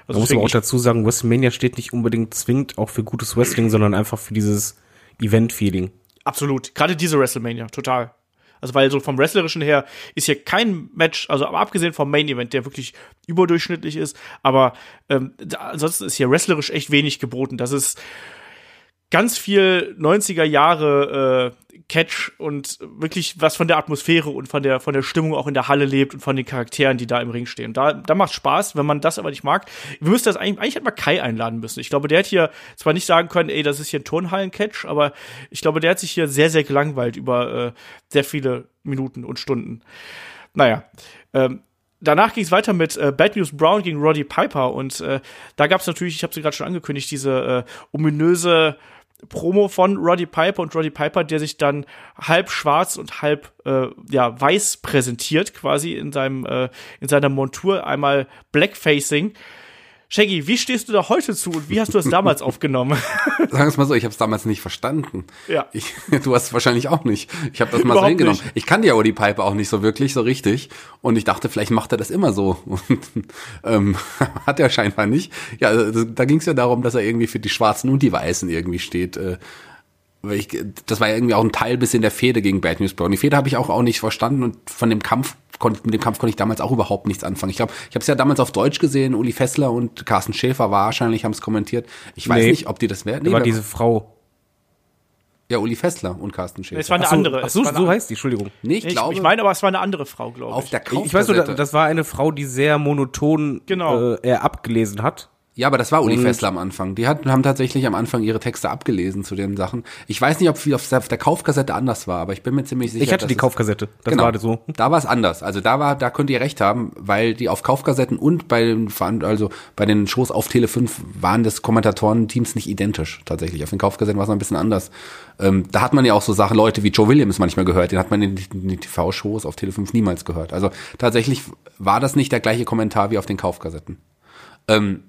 S4: Also da muss man auch dazu sagen, WrestleMania steht nicht unbedingt zwingend auch für gutes Wrestling, sondern einfach für dieses Event-Feeling.
S2: Absolut. Gerade diese WrestleMania, total. Also weil so vom Wrestlerischen her ist hier kein Match, also abgesehen vom Main Event, der wirklich überdurchschnittlich ist, aber ähm, da, ansonsten ist hier wrestlerisch echt wenig geboten. Das ist ganz viel 90er Jahre äh, Catch und wirklich was von der Atmosphäre und von der von der Stimmung auch in der Halle lebt und von den Charakteren, die da im Ring stehen. Da, da macht Spaß, wenn man das aber nicht mag. Wir müssen das eigentlich, eigentlich hätte man Kai einladen müssen. Ich glaube, der hat hier zwar nicht sagen können, ey, das ist hier ein Turnhallen-Catch, aber ich glaube, der hat sich hier sehr, sehr gelangweilt über äh, sehr viele Minuten und Stunden. Naja, ähm, danach ging es weiter mit äh, Bad News Brown gegen Roddy Piper und äh, da gab es natürlich, ich habe sie gerade schon angekündigt, diese äh, ominöse Promo von Roddy Piper und Roddy Piper, der sich dann halb schwarz und halb äh, ja weiß präsentiert, quasi in seinem äh, in seiner Montur einmal Blackfacing. Shaggy, wie stehst du da heute zu und wie hast du das damals aufgenommen?
S3: Sagen wir es mal so, ich habe es damals nicht verstanden.
S2: Ja.
S3: Ich, du hast es wahrscheinlich auch nicht. Ich habe das mal so hingenommen.
S2: nicht.
S3: Ich kann ja die Pipe auch nicht so wirklich, so richtig. Und ich dachte, vielleicht macht er das immer so. Und ähm, hat er scheinbar nicht. Ja, also, da ging es ja darum, dass er irgendwie für die Schwarzen und die Weißen irgendwie steht. Äh, ich, das war ja irgendwie auch ein Teil bisschen der Fehde gegen Bad News Brown. Die Fehde habe ich auch, auch nicht verstanden und von dem Kampf konnte, mit dem Kampf konnte ich damals auch überhaupt nichts anfangen. Ich glaube, ich habe es ja damals auf Deutsch gesehen. Uli Fessler und Carsten Schäfer wahrscheinlich haben es kommentiert. Ich weiß
S4: Nee.
S3: nicht, ob die das werden.
S4: War
S3: wer-
S4: diese Frau.
S3: ja, Uli Fessler und Carsten Schäfer.
S2: Es war eine
S4: so,
S2: andere.
S4: Ach so, so heißt die, Entschuldigung.
S3: nee, ich,
S2: Ich,
S3: glaube,
S2: ich meine, aber es war eine andere Frau, glaube
S3: auf
S2: ich.
S3: der Kaufkassette.
S4: Ich weiß nur, da- das war eine Frau, die sehr monoton
S2: Genau.
S4: äh, er abgelesen hat.
S3: Ja, aber das war Uli
S4: Und-
S3: Fessler am Anfang. Die hatten, haben tatsächlich am Anfang ihre Texte abgelesen zu den Sachen. Ich weiß nicht, ob viel auf der, auf der Kaufkassette anders war, aber ich bin mir ziemlich sicher.
S4: Ich hatte die Kaufkassette. Das
S3: genau.
S4: war so.
S3: Da war es anders. Also da war, da könnt ihr recht haben, weil die auf Kaufkassetten und bei den, also bei den Shows auf Tele 5 waren das Kommentatoren-Teams nicht identisch tatsächlich. Auf den Kaufkassetten war es noch ein bisschen anders. Ähm, da hat man ja auch so Sachen, Leute wie Joe Williams manchmal gehört. Den hat man in den den TV-Shows auf Tele 5 niemals gehört. Also tatsächlich war das nicht der gleiche Kommentar wie auf den Kaufkassetten. Ähm,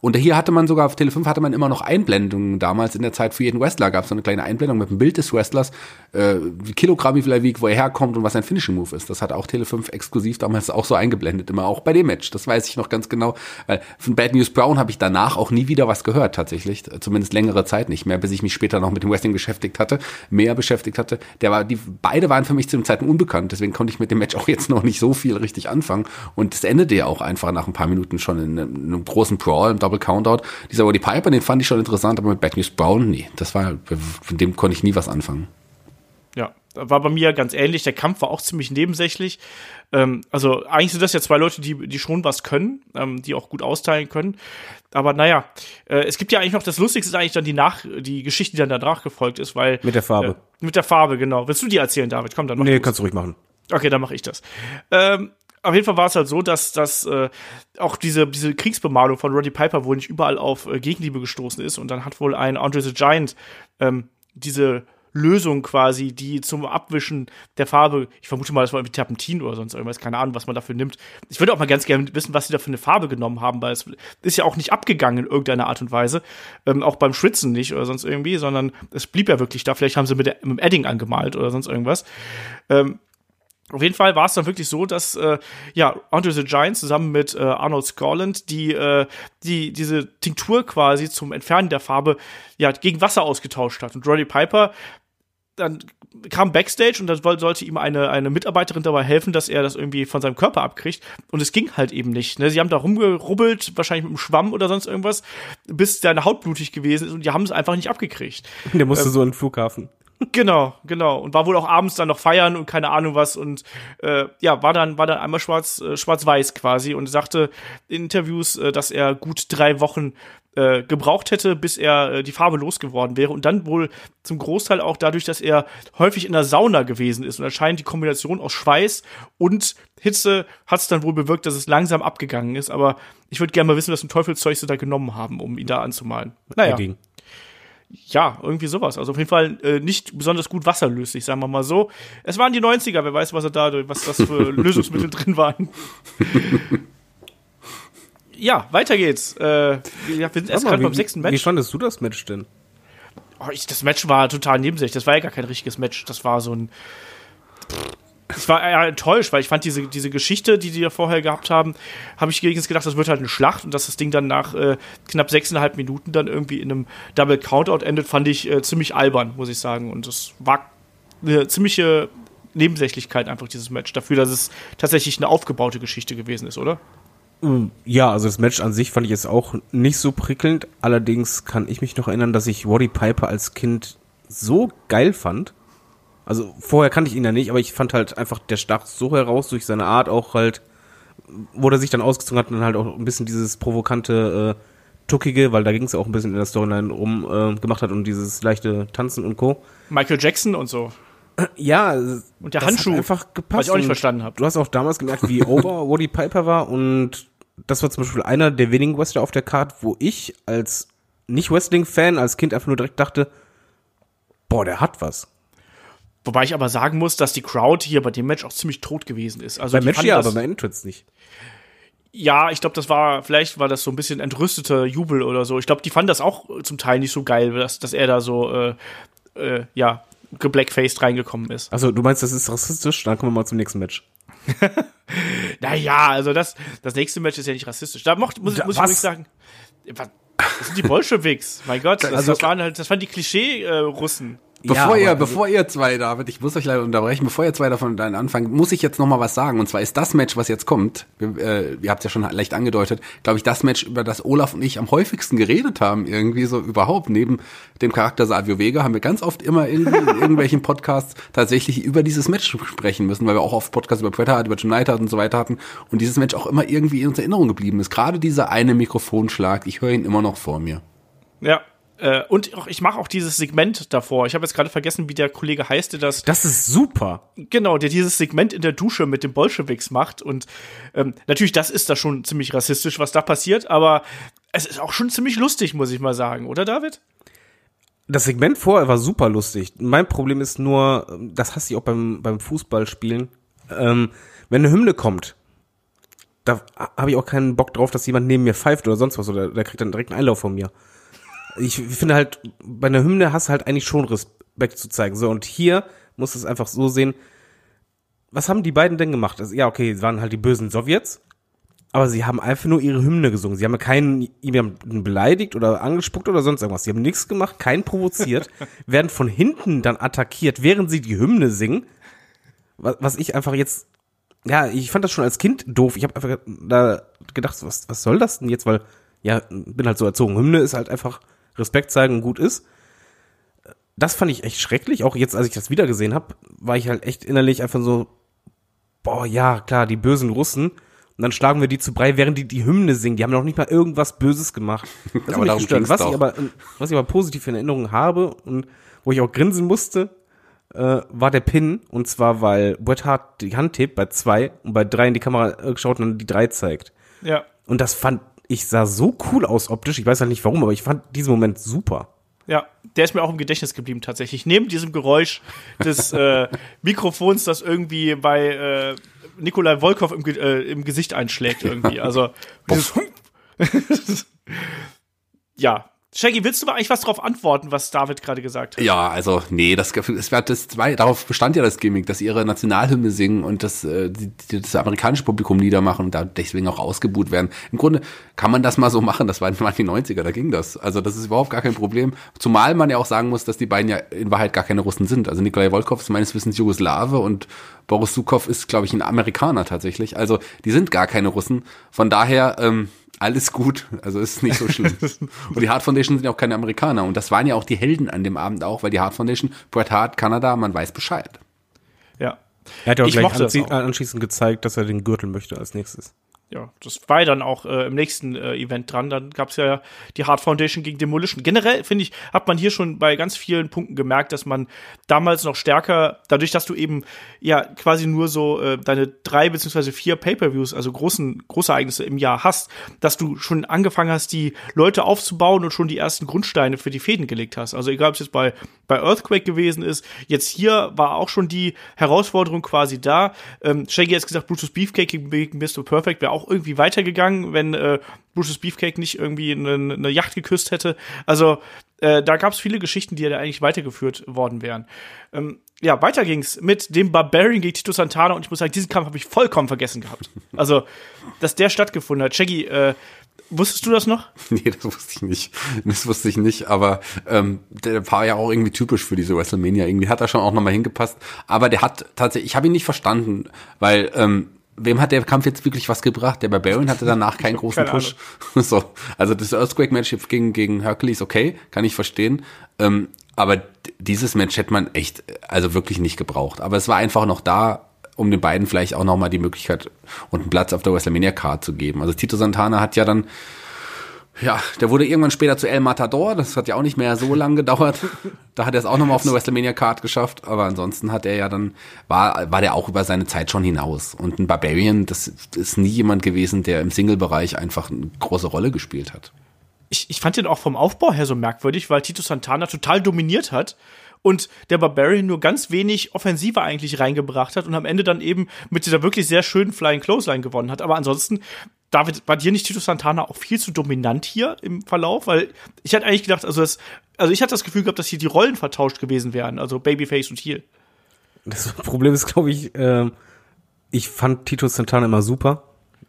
S3: und hier hatte man sogar auf Tele 5 hatte man immer noch Einblendungen damals in der Zeit für jeden Wrestler. Gab es so eine kleine Einblendung mit dem Bild des Wrestlers, äh, wie Kilogramm, wie viel er wiegt, wo er herkommt und was sein Finishing Move ist. Das hat auch Tele 5 exklusiv damals auch so eingeblendet, immer auch bei dem Match. Das weiß ich noch ganz genau. Weil von Bad News Brown habe ich danach auch nie wieder was gehört, tatsächlich. Zumindest längere Zeit nicht mehr, bis ich mich später noch mit dem Wrestling beschäftigt hatte, mehr beschäftigt hatte. Der war, die, beide waren für mich zu dem Zeitpunkt unbekannt, deswegen konnte ich mit dem Match auch jetzt noch nicht so viel richtig anfangen. Und es endete ja auch einfach nach ein paar Minuten schon in einem, in einem großen Brawl, im Double Countout. Dieser Roddy Piper, den fand ich schon interessant, aber mit Bad News Brown, nee, das war, von dem konnte ich nie was anfangen.
S2: Ja, war bei mir ganz ähnlich. Der Kampf war auch ziemlich nebensächlich. Ähm, also eigentlich sind das ja zwei Leute, die, die schon was können, ähm, die auch gut austeilen können. Aber naja, äh, es gibt ja eigentlich noch, das Lustigste ist eigentlich dann die Nach, die Geschichte, die dann danach gefolgt ist, weil.
S4: Mit der Farbe.
S2: Äh, mit der Farbe, genau. Willst du die erzählen, David? Komm, dann mach
S4: Nee, kannst du ruhig machen.
S2: Okay, dann mache ich das. Ähm, auf jeden Fall war es halt so, dass, dass äh, auch diese, diese Kriegsbemalung von Roddy Piper wohl nicht überall auf äh, Gegenliebe gestoßen ist. Und dann hat wohl ein Andre the Giant ähm, diese Lösung quasi, die zum Abwischen der Farbe, ich vermute mal, das war irgendwie Terpentin oder sonst irgendwas, keine Ahnung, was man dafür nimmt. Ich würde auch mal ganz gerne wissen, was sie da für eine Farbe genommen haben, weil es ist ja auch nicht abgegangen in irgendeiner Art und Weise. Ähm, auch beim Schwitzen nicht oder sonst irgendwie, sondern es blieb ja wirklich da. Vielleicht haben sie mit, der, mit dem Edding angemalt oder sonst irgendwas. Ähm, auf jeden Fall war es dann wirklich so, dass äh, ja Andre the Giant zusammen mit äh, Arnold Scotland die äh, die diese Tinktur quasi zum Entfernen der Farbe ja gegen Wasser ausgetauscht hat und Roddy Piper dann kam Backstage und dann sollte ihm eine, eine Mitarbeiterin dabei helfen, dass er das irgendwie von seinem Körper abkriegt. Und es ging halt eben nicht. Ne? Sie haben da rumgerubbelt, wahrscheinlich mit einem Schwamm oder sonst irgendwas, bis seine Haut blutig gewesen ist und die haben es einfach nicht abgekriegt.
S4: Der musste so in den Flughafen.
S2: Genau, genau. Und war wohl auch abends dann noch feiern und keine Ahnung was und äh, ja, war dann, war dann einmal schwarz, äh, schwarz-weiß quasi und sagte in Interviews, äh, dass er gut drei Wochen äh, gebraucht hätte, bis er äh, die Farbe losgeworden wäre. Und dann wohl zum Großteil auch dadurch, dass er häufig in der Sauna gewesen ist. Und anscheinend die Kombination aus Schweiß und Hitze hat es dann wohl bewirkt, dass es langsam abgegangen ist. Aber ich würde gerne mal wissen, was ein Teufelszeug sie da genommen haben, um ihn da anzumalen. Naja.
S4: Edding.
S2: Ja, irgendwie sowas. Also auf jeden Fall äh, nicht besonders gut wasserlöslich, sagen wir mal so. Es waren die 90er, wer weiß, was er da, was das für Lösungsmittel drin waren. ja, weiter geht's. Äh, ja, wir sind erst gerade
S4: wie-
S2: beim sechsten
S4: Wie
S2: Match.
S4: fandest du das Match denn?
S2: Oh, ich, das Match war total nebensächlich. Das war ja gar kein richtiges Match. Das war so ein. Ich war eher enttäuscht, weil ich fand diese, diese Geschichte, die die ja vorher gehabt haben, habe ich wenigstens gedacht, das wird halt eine Schlacht und dass das Ding dann nach äh, knapp sechseinhalb Minuten dann irgendwie in einem Double Countout endet, fand ich äh, ziemlich albern, muss ich sagen. Und das war eine ziemliche Nebensächlichkeit einfach, dieses Match, dafür, dass es tatsächlich eine aufgebaute Geschichte gewesen ist, oder?
S4: Ja, also das Match an sich fand ich jetzt auch nicht so prickelnd. Allerdings kann ich mich noch erinnern, dass ich Roddy Piper als Kind so geil fand. Also vorher kannte ich ihn ja nicht, aber ich fand halt einfach, der stach so heraus durch seine Art auch halt, wo er sich dann ausgezogen hat und dann halt auch ein bisschen dieses provokante, äh, tuckige, weil da ging es auch ein bisschen in der Storyline rum, äh, gemacht hat und dieses leichte Tanzen und Co.
S2: Michael Jackson und so.
S4: Ja,
S2: Und der
S4: das
S2: Handschuh,
S4: hat einfach gepasst.
S2: was ich auch nicht verstanden habe.
S4: Du hast auch damals gemerkt, wie over Roddy Piper war und das war zum Beispiel einer der wenigen Wrestler auf der Card, wo ich als nicht Wrestling-Fan, als Kind einfach nur direkt dachte, boah, der hat was.
S2: Wobei ich aber sagen muss, dass die Crowd hier bei dem Match auch ziemlich tot gewesen ist. Also
S4: Beim Match ja, aber bei Entrance nicht.
S2: Ja, ich glaube, das war, vielleicht war das so ein bisschen entrüsteter Jubel oder so. Ich glaube, die fanden das auch zum Teil nicht so geil, dass, dass er da so, äh, äh, ja, geblackfaced reingekommen ist.
S4: Also, du meinst, das ist rassistisch? Dann kommen wir mal zum nächsten Match.
S2: Naja, also das, das nächste Match ist ja nicht rassistisch. Da mocht, muss,
S4: Da-
S2: muss ich übrigens sagen, was, das sind die Bolschewiks. mein Gott, das,
S4: Also-
S2: das waren halt, das waren die Klischee-Russen.
S3: Bevor
S4: Ja,
S3: ihr,
S4: aber-
S3: bevor ihr zwei, David, ich muss euch leider unterbrechen, bevor ihr zwei davon dann anfangen, muss ich jetzt noch mal was sagen. Und zwar ist das Match, was jetzt kommt, wir, äh, ihr habt ja schon leicht angedeutet, glaube ich, das Match, über das Olaf und ich am häufigsten geredet haben, irgendwie so überhaupt. Neben dem Charakter Savio Vega haben wir ganz oft immer irgendwie in irgendwelchen Podcasts tatsächlich über dieses Match sprechen müssen, weil wir auch oft Podcasts über Predator, über John Knight und so weiter hatten. Und dieses Match auch immer irgendwie in unserer Erinnerung geblieben ist. Gerade dieser eine Mikrofonschlag, ich höre ihn immer noch vor mir.
S2: Ja. Äh, und auch, ich mache auch dieses Segment davor. Ich habe jetzt gerade vergessen, wie der Kollege heißt, der das
S4: Das ist super.
S2: Genau, der dieses Segment in der Dusche mit den Bolschewiks macht. Und ähm, natürlich, das ist da schon ziemlich rassistisch, was da passiert, aber es ist auch schon ziemlich lustig, muss ich mal sagen, oder David?
S4: Das Segment vorher war super lustig. Mein Problem ist nur, das hasse ich auch beim, beim Fußballspielen, ähm, wenn eine Hymne kommt, da habe ich auch keinen Bock drauf, dass jemand neben mir pfeift oder sonst was, oder der kriegt dann direkt einen Einlauf von mir. Ich finde halt, bei einer Hymne hast du halt eigentlich schon Respekt zu zeigen. So, und hier muss es einfach so sehen, was haben die beiden denn gemacht? Also, ja, okay, sie waren halt die bösen Sowjets, aber sie haben einfach nur ihre Hymne gesungen. Sie haben ja keinen jemanden beleidigt oder angespuckt oder sonst irgendwas. Sie haben nichts gemacht, keinen provoziert, werden von hinten dann attackiert, während sie die Hymne singen. Was, was ich einfach jetzt, ja, ich fand das schon als Kind doof. Ich habe einfach da gedacht, was, was soll das denn jetzt? Weil, ja, bin halt so erzogen. Hymne ist halt einfach Respekt zeigen und gut ist. Das fand ich echt schrecklich. Auch jetzt, als ich das wieder gesehen habe, war ich halt echt innerlich einfach so, boah, ja, klar, die bösen Russen. Und dann schlagen wir die zu Brei, während die die Hymne singen. Die haben noch nicht mal irgendwas Böses gemacht. Das
S3: Aber darum
S4: gestört.
S3: ging's
S4: Was ich
S3: doch.
S4: aber, was ich aber positiv in Erinnerung habe und wo ich auch grinsen musste, äh, war der Pin. Und zwar, weil Bret Hart die Hand hebt bei zwei und bei drei in die Kamera geschaut und dann die drei zeigt.
S2: Ja.
S4: Und das fand ich sah so cool aus optisch. Ich weiß halt nicht warum, aber ich fand diesen Moment super.
S2: Ja, der ist mir auch im Gedächtnis geblieben tatsächlich. Neben diesem Geräusch des äh, Mikrofons, das irgendwie bei äh, Nikolai Volkov im, äh, im Gesicht einschlägt irgendwie. Also Ja. Shaggy, willst du mal eigentlich was darauf antworten, was David gerade gesagt hat?
S3: Ja, also nee, das, wird das zwei, darauf bestand ja das Gimmick, dass ihre Nationalhymne singen und das, äh, das amerikanische Publikum niedermachen und da deswegen auch ausgebuht werden. Im Grunde kann man das mal so machen, das waren mal die 90er, da ging das. Also das ist überhaupt gar kein Problem. Zumal man ja auch sagen muss, dass die beiden ja in Wahrheit gar keine Russen sind. Also Nikolai Volkov ist meines Wissens Jugoslawe und Boris Sukow ist, glaube ich, ein Amerikaner tatsächlich. Also die sind gar keine Russen. Von daher, ähm, alles gut, also ist nicht so schlimm. und die Hart Foundation sind ja auch keine Amerikaner und das waren ja auch die Helden an dem Abend auch, weil die Hart Foundation, Bret Hart, Kanada, man weiß Bescheid.
S2: Ja.
S4: Er hat ja auch
S2: Ich
S4: gleich anschließend gezeigt, dass er den Gürtel möchte als nächstes.
S2: Ja, das war ja dann auch äh, im nächsten äh, Event dran. Dann gab's ja die Hard Foundation gegen Demolition. Generell, finde ich, hat man hier schon bei ganz vielen Punkten gemerkt, dass man damals noch stärker, dadurch, dass du eben ja quasi nur so äh, deine drei beziehungsweise vier Pay-Per-Views, also großen, große Ereignisse im Jahr hast, dass du schon angefangen hast, die Leute aufzubauen und schon die ersten Grundsteine für die Fäden gelegt hast. Also egal, ob es jetzt bei, bei Earthquake gewesen ist, jetzt hier war auch schon die Herausforderung quasi da. Ähm, Shaggy hat gesagt, Brutus Beefcake gegen Mr. Perfect wäre auch irgendwie weitergegangen, wenn äh, Brutus Beefcake nicht irgendwie eine, eine Yacht geküsst hätte. Also äh, da gab es viele Geschichten, die ja eigentlich weitergeführt worden wären. Ähm, ja, weiter ging's mit dem Barbarian gegen Tito Santana und ich muss sagen, diesen Kampf habe ich vollkommen vergessen gehabt. Also, dass der stattgefunden hat. Shaggy, äh, wusstest du das noch?
S3: Nee, das wusste ich nicht. Das wusste ich nicht, aber ähm, der war ja auch irgendwie typisch für diese WrestleMania. Irgendwie hat er schon auch nochmal hingepasst. Aber der hat tatsächlich, ich habe ihn nicht verstanden, weil ähm, wem hat der Kampf jetzt wirklich was gebracht? Der Barbarian hatte danach keinen großen Push. so, also das Earthquake-Match gegen, gegen Hercules, okay, kann ich verstehen. Ähm, aber dieses Match hätte man echt, also wirklich nicht gebraucht. Aber es war einfach noch da, um den beiden vielleicht auch nochmal die Möglichkeit und einen Platz auf der WrestleMania-Card zu geben. Also Tito Santana hat ja dann ja, der wurde irgendwann später zu El Matador. Das hat ja auch nicht mehr so lange gedauert. Da hat er es auch nochmal auf eine WrestleMania Card geschafft. Aber ansonsten hat er ja dann, war, war der auch über seine Zeit schon hinaus. Und ein Barbarian, das ist nie jemand gewesen, der im Single-Bereich einfach eine große Rolle gespielt hat.
S2: ich, ich fand den auch vom Aufbau her so merkwürdig, weil Tito Santana total dominiert hat und der Barbarian nur ganz wenig Offensive eigentlich reingebracht hat und am Ende dann eben mit dieser wirklich sehr schönen Flying Clothesline gewonnen hat. Aber ansonsten David, war dir nicht Tito Santana auch viel zu dominant hier im Verlauf? Weil ich hatte eigentlich gedacht, also das, also ich hatte das Gefühl gehabt, dass hier die Rollen vertauscht gewesen wären, also Babyface und Heel.
S4: Das Problem ist, glaube ich, äh, ich fand Tito Santana immer super.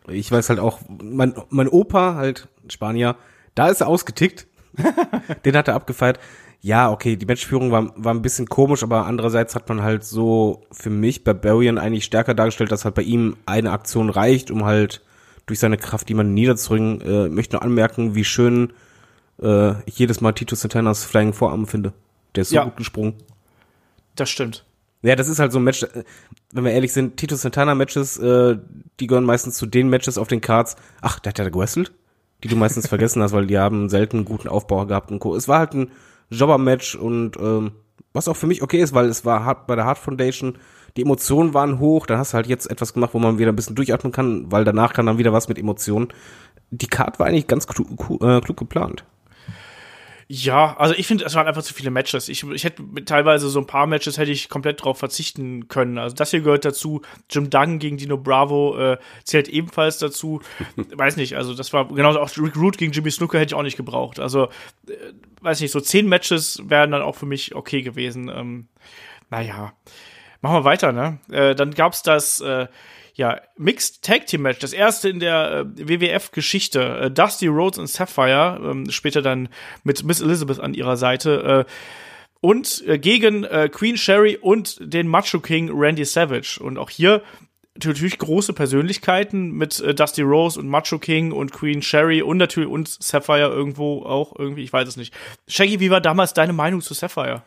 S4: Ich weiß halt auch, mein, mein Opa, halt Spanier, da ist er ausgetickt. Den hat er abgefeiert. Ja, okay, die Matchführung war, war ein bisschen komisch, aber andererseits hat man halt so für mich Barbarian eigentlich stärker dargestellt, dass halt bei ihm eine Aktion reicht, um halt durch seine Kraft jemanden niederzubringen. Äh, möchte nur anmerken, wie schön äh, ich jedes Mal Tito Santanas Flying Vorarm finde. Der ist so
S2: Ja.
S4: gut gesprungen.
S2: Das stimmt.
S4: Ja, das ist halt so ein Match, äh, wenn wir ehrlich sind, Tito Santana Matches, äh, die gehören meistens zu den Matches auf den Cards. Ach, der hat ja gewrestelt? Die du meistens vergessen hast, weil die haben selten einen guten Aufbau gehabt und Co. Es war halt ein Jobber-Match und ähm, was auch für mich okay ist, weil es war hart bei der Hard Foundation, die Emotionen waren hoch, dann hast du halt jetzt etwas gemacht, wo man wieder ein bisschen durchatmen kann, weil danach kann dann wieder was mit Emotionen. Die Card war eigentlich ganz klug, äh, klug geplant.
S2: Ja, also ich finde, es waren einfach zu viele Matches. Ich, ich hätte teilweise so ein paar Matches hätte ich komplett drauf verzichten können. Also das hier gehört dazu. Jim Duggan gegen Dino Bravo äh, zählt ebenfalls dazu. weiß nicht, also das war genauso auch Rick Root gegen Jimmy Snooker hätte ich auch nicht gebraucht. Also äh, weiß nicht, so zehn Matches wären dann auch für mich okay gewesen. Ähm, naja, machen wir weiter, ne? Äh, dann gab's das äh, ja, Mixed Tag Team Match, das erste in der äh, WWF-Geschichte. Äh, Dusty Rhodes und Sapphire, ähm, später dann mit Miss Elizabeth an ihrer Seite. Äh, und äh, gegen äh, Queen Sherry und den Macho King Randy Savage. Und auch hier natürlich große Persönlichkeiten mit äh, Dusty Rose und Macho King und Queen Sherry und natürlich und Sapphire irgendwo auch irgendwie, ich weiß es nicht. Shaggy, wie war damals deine Meinung zu Sapphire?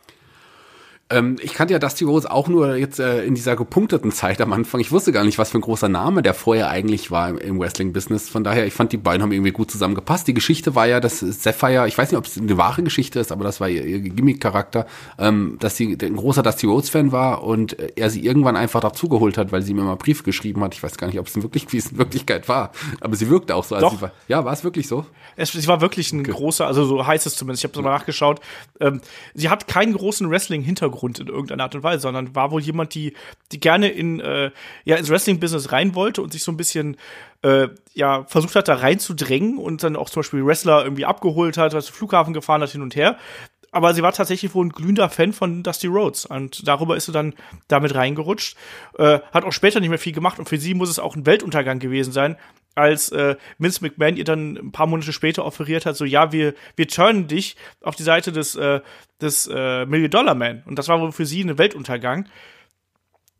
S3: Ähm, ich kannte ja Dusty Rose auch nur jetzt äh, in dieser gepunkteten Zeit am Anfang. Ich wusste gar nicht, was für ein großer Name der vorher eigentlich war im, im Wrestling-Business. Von daher, ich fand, die beiden haben irgendwie gut zusammengepasst. Die Geschichte war ja, dass Sapphire, ich weiß nicht, ob es eine wahre Geschichte ist, aber das war ihr, ihr Gimmick-Charakter, ähm, dass sie ein großer Dusty Rhodes-Fan war und äh, er sie irgendwann einfach dazugeholt hat, weil sie mir mal Briefe geschrieben hat. Ich weiß gar nicht, ob es in, wirklich, wie es in Wirklichkeit war. Aber sie wirkte auch so. Als
S2: Doch.
S3: sie war. Ja, war es wirklich so?
S2: Es, sie war wirklich ein großer, also so heißt es zumindest, ich habe es mal nachgeschaut. Ähm, sie hat keinen großen Wrestling-Hintergrund in irgendeiner Art und Weise, sondern war wohl jemand, die, die gerne in, äh, ja, ins Wrestling-Business rein wollte und sich so ein bisschen äh, ja, versucht hat, da reinzudrängen und dann auch zum Beispiel Wrestler irgendwie abgeholt hat, zum Flughafen gefahren hat, hin und her. Aber sie war tatsächlich wohl ein glühender Fan von Dusty Rhodes und darüber ist sie dann damit reingerutscht. Äh, hat auch später nicht mehr viel gemacht und für sie muss es auch ein Weltuntergang gewesen sein, als äh, Vince McMahon ihr dann ein paar Monate später offeriert hat, so ja, wir, wir turnen dich auf die Seite des, äh, des äh, Million Dollar Man. Und das war wohl für sie ein Weltuntergang.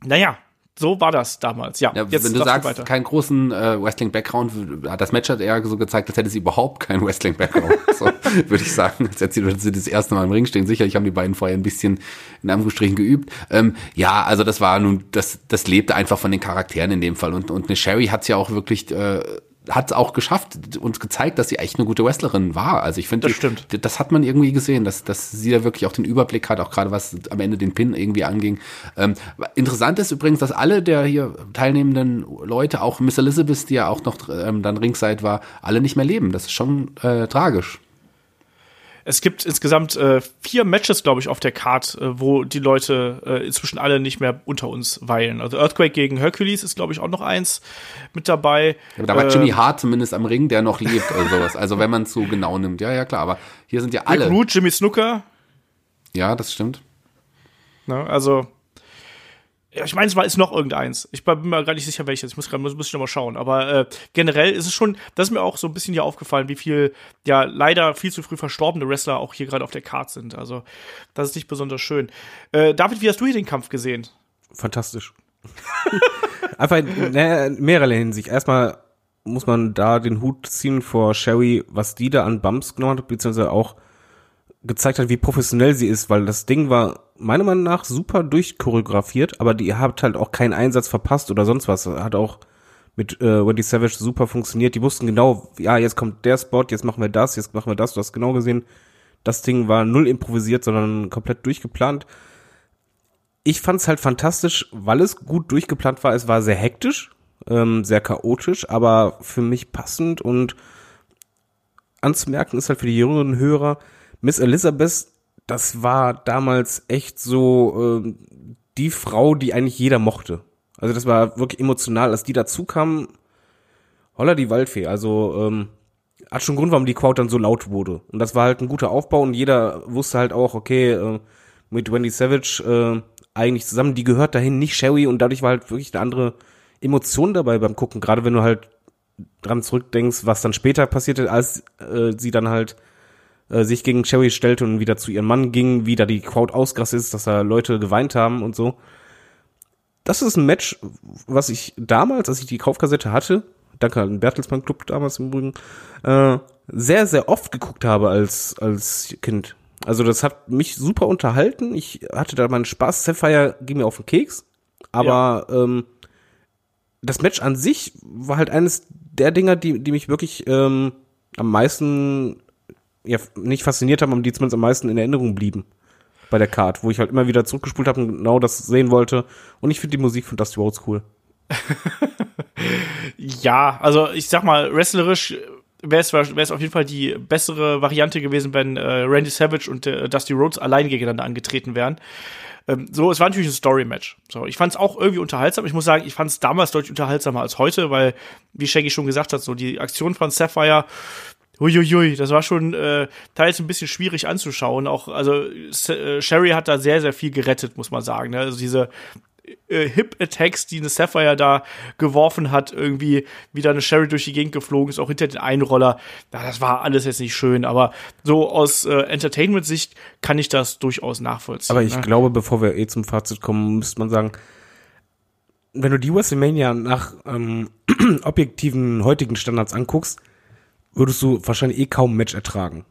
S2: Naja, so war das damals. Ja,
S3: Ja, wenn du sagst, keinen großen äh, Wrestling-Background, hat das Match hat eher so gezeigt, als hätte sie überhaupt keinen Wrestling-Background. so würde ich sagen. Als hätte sie sie das erste Mal im Ring stehen. Sicherlich haben die beiden vorher ein bisschen in Anführungsstrichen geübt. Ähm, ja, also das war nun, das, das lebte einfach von den Charakteren in dem Fall. Und, und eine Sherry hat's ja auch wirklich, äh, hat auch geschafft, uns gezeigt, dass sie echt eine gute Wrestlerin war. Also ich finde,
S2: Das stimmt.
S3: das hat man irgendwie gesehen, dass, dass sie da wirklich auch den Überblick hat, auch gerade was am Ende den Pin irgendwie anging. Ähm, interessant ist übrigens, dass alle der hier teilnehmenden Leute, auch Miss Elizabeth, die ja auch noch ähm, dann ringside war, alle nicht mehr leben. Das ist schon äh, tragisch.
S2: Es gibt insgesamt äh, vier Matches, glaube ich, auf der Card, äh, wo die Leute äh, inzwischen alle nicht mehr unter uns weilen. Also Earthquake gegen Hercules ist, glaube ich, auch noch eins mit dabei.
S3: Aber da war Jimmy Hart zumindest am Ring, der noch lebt oder sowas. Also wenn man es so genau nimmt. Ja, ja, klar. Aber hier sind ja
S2: Rick
S3: alle.
S2: Root, Jimmy Snooker.
S3: Ja, das stimmt.
S2: Ne? Also, ja, ich meine, es war ist noch irgendeins. Ich bin mir gar nicht sicher, welches. Ich muss, grad- muss, muss ich noch mal schauen. Aber äh, generell ist es schon, das ist mir auch so ein bisschen hier aufgefallen, wie viel, ja, leider viel zu früh verstorbene Wrestler auch hier gerade auf der Card sind. Also, das ist nicht besonders schön. Äh, David, wie hast du hier den Kampf gesehen?
S4: Fantastisch. Einfach in ne, mehrerlei Hinsicht. Erstmal muss man da den Hut ziehen vor Sherry, was die da an Bumps genommen hat, beziehungsweise auch gezeigt hat, wie professionell sie ist, weil das Ding war meiner Meinung nach super durchchoreografiert, aber die hat halt auch keinen Einsatz verpasst oder sonst was. Hat auch mit äh, Wendy Savage super funktioniert. Die wussten genau, ja, jetzt kommt der Spot, jetzt machen wir das, jetzt machen wir das. Du hast genau gesehen, das Ding war null improvisiert, sondern komplett durchgeplant ich fand's halt fantastisch, weil es gut durchgeplant war. Es war sehr hektisch, ähm, sehr chaotisch, aber für mich passend und anzumerken ist halt für die jüngeren Hörer, Miss Elizabeth, das war damals echt so ähm, die Frau, die eigentlich jeder mochte. Also das war wirklich emotional, als die dazu kam. Holla die Waldfee. Also ähm, hat schon Grund, warum die Crowd dann so laut wurde. Und das war halt ein guter Aufbau und jeder wusste halt auch, okay, äh, mit Wendy Savage äh, eigentlich zusammen, die gehört dahin, nicht Sherry und dadurch war halt wirklich eine andere Emotion dabei beim Gucken, gerade wenn du halt dran zurückdenkst, was dann später passierte, als äh, sie dann halt äh, sich gegen Sherry stellte und wieder zu ihrem Mann ging, wie da die Crowd ausgerastet ist, dass da Leute geweint haben und so. Das ist ein Match, was ich damals, als ich die Kaufkassette hatte, danke an den Bertelsmann Club damals im Übrigen, äh, sehr, sehr oft geguckt habe als, als Kind. Also das hat mich super unterhalten. Ich hatte da meinen Spaß. Sapphire ging mir auf den Keks. Aber ja. ähm, das Match an sich war halt eines der Dinger, die, die mich wirklich ähm, am meisten, ja, nicht fasziniert haben, aber die zumindest am meisten in Erinnerung blieben bei der Card, wo ich halt immer wieder zurückgespult habe und genau das sehen wollte. Und ich finde die Musik von Dusty Rhodes cool.
S2: ja, also ich sag mal, wrestlerisch wäre es wäre es auf jeden Fall die bessere Variante gewesen, wenn äh, Randy Savage und äh, Dusty Rhodes allein gegeneinander angetreten wären. Ähm, so, es war natürlich ein Story-Match. So, ich fand es auch irgendwie unterhaltsam. Ich muss sagen, ich fand es damals deutlich unterhaltsamer als heute, weil, wie Shaggy schon gesagt hat, so die Aktion von Sapphire, Uiuiui, das war schon äh, teils ein bisschen schwierig anzuschauen. Auch, also äh, Sherry hat da sehr, sehr viel gerettet, muss man sagen. Ne? Also diese äh, Hip-Attacks, die eine Sapphire da geworfen hat, irgendwie wieder eine Sherry durch die Gegend geflogen ist, auch hinter den Einroller. Ja, das war alles jetzt nicht schön, aber so aus äh, Entertainment-Sicht kann ich das durchaus nachvollziehen.
S4: Aber ich ne? glaube, bevor wir eh zum Fazit kommen, müsste man sagen, wenn du die WrestleMania nach ähm, objektiven heutigen Standards anguckst, würdest du wahrscheinlich eh kaum ein Match ertragen.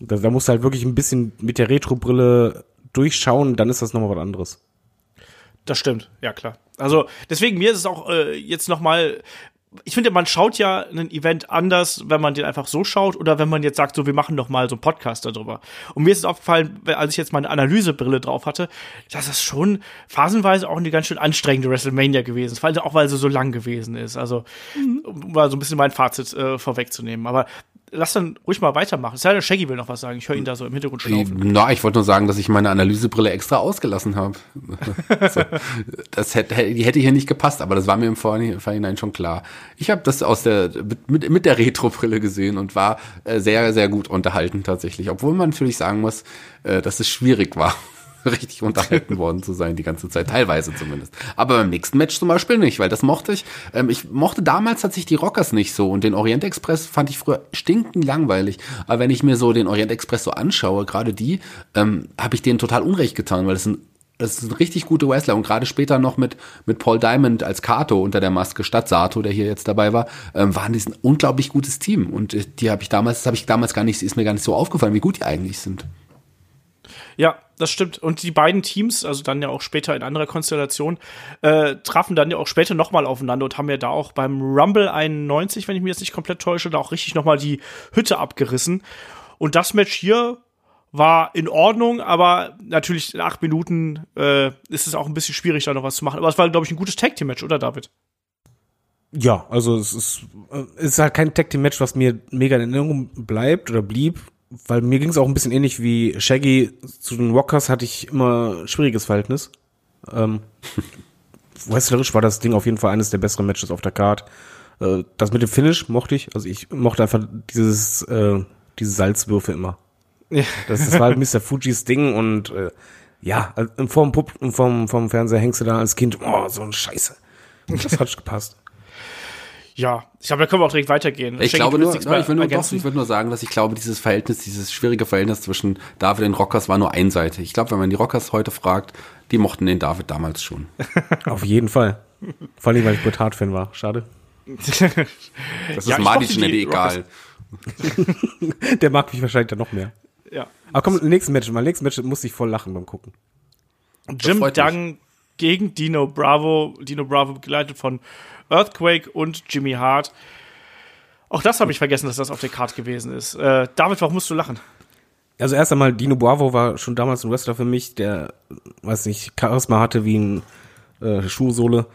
S4: Da, da musst du halt wirklich ein bisschen mit der Retro-Brille durchschauen, dann ist das nochmal was anderes.
S2: Das stimmt, ja klar. Also deswegen mir ist es auch äh, jetzt noch mal ich finde, man schaut ja ein Event anders, wenn man den einfach so schaut oder wenn man jetzt sagt, so, wir machen doch mal so einen Podcast darüber. Und mir ist es aufgefallen, als ich jetzt meine Analysebrille drauf hatte, dass das schon phasenweise auch eine ganz schön anstrengende WrestleMania gewesen ist, vor allem auch weil sie so lang gewesen ist. Also, mhm. um mal so ein bisschen mein Fazit äh, vorwegzunehmen. Aber lass dann ruhig mal weitermachen. Es sei denn, Shaggy will noch was sagen. Ich höre ihn da so im Hintergrund schnaufen.
S3: Na, ich wollte nur sagen, dass ich meine Analysebrille extra ausgelassen habe. so, das hätte, die hätte hier nicht gepasst, aber das war mir im Vorhinein schon klar. Ich habe das aus der mit, mit der Retro-Brille gesehen und war äh, sehr, sehr gut unterhalten tatsächlich. Obwohl man natürlich sagen muss, äh, dass es schwierig war. richtig unterhalten worden zu sein, die ganze Zeit, teilweise zumindest. Aber beim nächsten Match zum Beispiel nicht, weil das mochte ich. Ähm, ich mochte damals tatsächlich die Rockers nicht so und den Orient Express fand ich früher stinkend langweilig. Aber wenn ich mir so den Orient Express so anschaue, gerade die, ähm, habe ich denen total Unrecht getan, weil es ein das ein richtig gute Wrestler und gerade später noch mit mit Paul Diamond als Kato unter der Maske statt Sato, der hier jetzt dabei war, ähm, waren die ein unglaublich gutes Team und äh, die habe ich damals, habe ich damals gar nicht, ist mir gar nicht so aufgefallen, wie gut die eigentlich sind.
S2: Ja, das stimmt. Und die beiden Teams, also dann ja auch später in anderer Konstellation, äh, trafen dann ja auch später nochmal aufeinander und haben ja da auch beim Rumble 91, wenn ich mich jetzt nicht komplett täusche, da auch richtig nochmal die Hütte abgerissen. Und das Match hier war in Ordnung, aber natürlich in acht Minuten äh, ist es auch ein bisschen schwierig, da noch was zu machen. Aber es war, glaube ich, ein gutes Tag Team Match, oder David?
S4: Ja, also es ist, äh, es ist halt kein Tag Team Match, was mir mega in Erinnerung bleibt oder blieb weil mir ging es auch ein bisschen ähnlich wie Shaggy. Zu den Rockers hatte ich immer ein schwieriges Verhältnis. Ähm, wrestlerisch war das Ding auf jeden Fall eines der besseren Matches auf der Card. Äh, das mit dem Finish mochte ich. Also ich mochte einfach dieses, äh, diese Salzwürfe immer. Ja. Das, das war halt Mr. Fujis Ding und äh, ja, also vorm, Pub, vorm, vorm Fernseher hängst du da als Kind, oh, so ein Scheiße. Das hat gepasst.
S2: Ja, ich glaube, da können wir auch direkt weitergehen.
S3: Ich glaube nur, no, ich will nur, doch, ich will nur sagen, dass ich glaube, dieses Verhältnis, dieses schwierige Verhältnis zwischen David und Rockers war nur einseitig. Ich glaube, wenn man die Rockers heute fragt, die mochten den David damals schon.
S4: Auf jeden Fall. Vor allem, weil ich Bret Hart-Fan war. Schade.
S3: das ist ja, Marty schnell egal.
S4: Der mag mich wahrscheinlich dann noch mehr.
S2: Ja.
S4: Aber komm, nächstes Match. Mein nächstes Match muss ich voll lachen beim Gucken.
S2: Jim Duggan gegen Dino Bravo. Dino Bravo begleitet von Earthquake und Jimmy Hart. Auch das habe ich vergessen, dass das auf der Card gewesen ist. Äh, David, warum musst du lachen?
S4: Also erst einmal, Dino Bravo war schon damals ein Wrestler für mich, der, weiß nicht, Charisma hatte wie ein äh, Schuhsohle.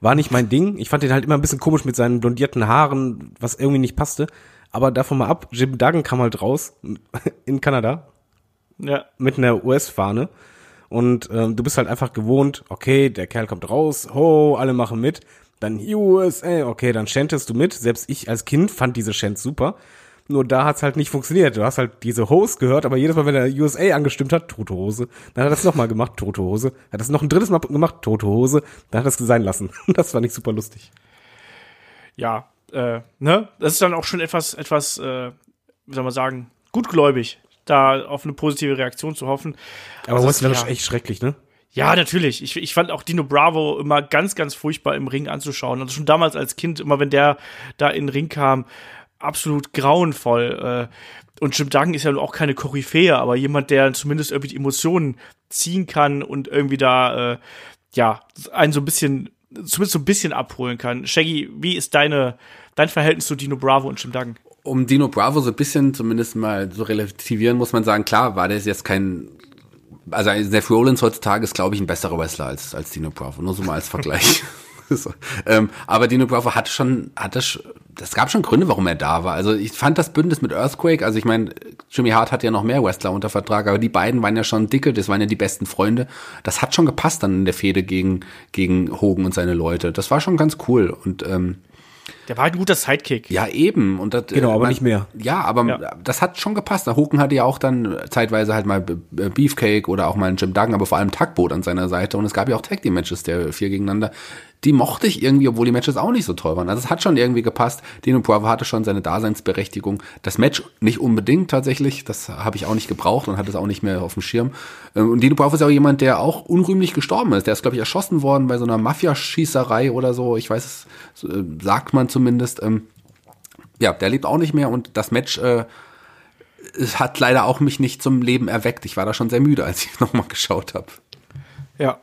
S4: War nicht mein Ding. Ich fand den halt immer ein bisschen komisch mit seinen blondierten Haaren, was irgendwie nicht passte. Aber davon mal ab, Jim Duggan kam halt raus in Kanada. Ja. Mit einer US-Fahne. Und ähm, du bist halt einfach gewohnt, okay, der Kerl kommt raus, ho, alle machen mit. Dann USA, okay, dann chantest du mit. Selbst ich als Kind fand diese Chant super. Nur da hat's halt nicht funktioniert. Du hast halt diese Host gehört, aber jedes Mal, wenn er USA angestimmt hat, tote Hose. Dann hat er es nochmal gemacht, tote Hose. Hat es noch ein drittes Mal gemacht, tote Hose. Dann hat er es sein lassen. Das fand ich super lustig.
S2: Ja, äh, ne? Das ist dann auch schon etwas, etwas, äh, wie soll man sagen, gutgläubig, da auf eine positive Reaktion zu hoffen.
S4: Aber Wrestler
S2: das-
S4: ist echt schrecklich, ne?
S2: Ja, natürlich. Ich, ich fand auch Dino Bravo immer ganz, ganz furchtbar im Ring anzuschauen. Also schon damals als Kind, immer wenn der da in den Ring kam, absolut grauenvoll. Äh, Und Jim Duggan ist ja auch keine Koryphäe, aber jemand, der zumindest irgendwie die Emotionen ziehen kann und irgendwie da, äh, ja, einen so ein bisschen, zumindest so ein bisschen abholen kann. Shaggy, wie ist deine, dein Verhältnis zu Dino Bravo und Jim Duggan?
S3: um Dino Bravo so ein bisschen zumindest mal so relativieren, muss man sagen, klar, war der jetzt kein, also Seth Rollins heutzutage ist, glaube ich, ein besserer Wrestler als, als Dino Bravo, nur so mal als Vergleich. so. ähm, aber Dino Bravo hatte schon, hatte, es gab schon Gründe, warum er da war. Also ich fand das Bündnis mit Earthquake, also ich meine, Jimmy Hart hat ja noch mehr Wrestler unter Vertrag, aber die beiden waren ja schon dicke, das waren ja die besten Freunde. Das hat schon gepasst dann in der Fehde gegen, gegen Hogan und seine Leute. Das war schon ganz cool und ähm,
S2: Der war halt ein guter Sidekick.
S3: ja, eben. Und das,
S4: Genau,
S3: äh,
S4: aber nicht mehr.
S3: Ja, aber
S2: Ja.
S3: das hat schon gepasst. Der Hogan hatte ja auch dann zeitweise halt mal Beefcake oder auch mal einen Jim Duggan, aber vor allem Tugboat an seiner Seite. Und es gab ja auch Tag Team Matches, der vier gegeneinander. Die mochte ich irgendwie, obwohl die Matches auch nicht so toll waren. Also es hat schon irgendwie gepasst. Dino Bravo hatte schon seine Daseinsberechtigung. Das Match nicht unbedingt tatsächlich. Das habe ich auch nicht gebraucht und hatte es auch nicht mehr auf dem Schirm. Ähm, Und Dino Bravo ist ja auch jemand, der auch unrühmlich gestorben ist. Der ist, glaube ich, erschossen worden bei so einer Mafiaschießerei oder so. Ich weiß es, äh, sagt man zumindest. Ähm, ja, der lebt auch nicht mehr und das Match äh, hat leider auch mich nicht zum Leben erweckt. Ich war da schon sehr müde, als ich nochmal geschaut habe.
S2: Ja.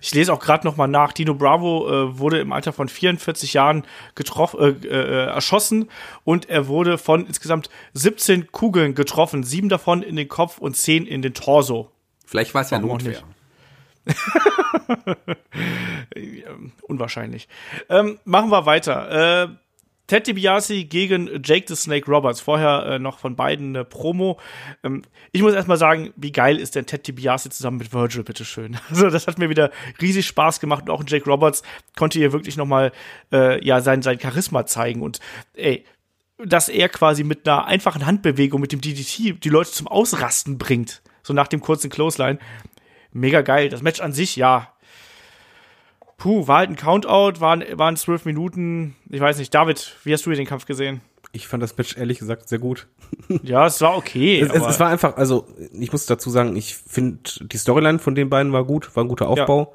S2: Ich lese auch gerade noch mal nach. Dino Bravo äh, wurde im Alter von 44 Jahren getroffen, äh, äh, erschossen und er wurde von insgesamt 17 Kugeln getroffen, sieben davon in den Kopf und zehn in den Torso.
S3: Vielleicht war es ja
S2: auch
S3: Notwehr.
S2: Unwahrscheinlich. Ähm, machen wir weiter. Äh, Ted DiBiase gegen Jake the Snake Roberts. Vorher äh, noch von beiden eine Promo. Ähm, ich muss erstmal sagen, wie geil ist denn Ted DiBiase zusammen mit Virgil, bitteschön. Also das hat mir wieder riesig Spaß gemacht und auch Jake Roberts konnte hier wirklich noch mal äh, ja, sein, sein Charisma zeigen und ey, dass er quasi mit einer einfachen Handbewegung mit dem DDT die Leute zum Ausrasten bringt. So nach dem kurzen Clothesline. Mega geil. Das Match an sich, ja, Puh, war halt ein Countout, waren, waren zwölf Minuten. Ich weiß nicht, David, wie hast du den Kampf gesehen?
S4: Ich fand das Match ehrlich gesagt sehr gut.
S2: Ja, es war okay.
S4: Es, es, es war einfach, also ich muss dazu sagen, ich finde die Storyline von den beiden war gut, war ein guter Aufbau.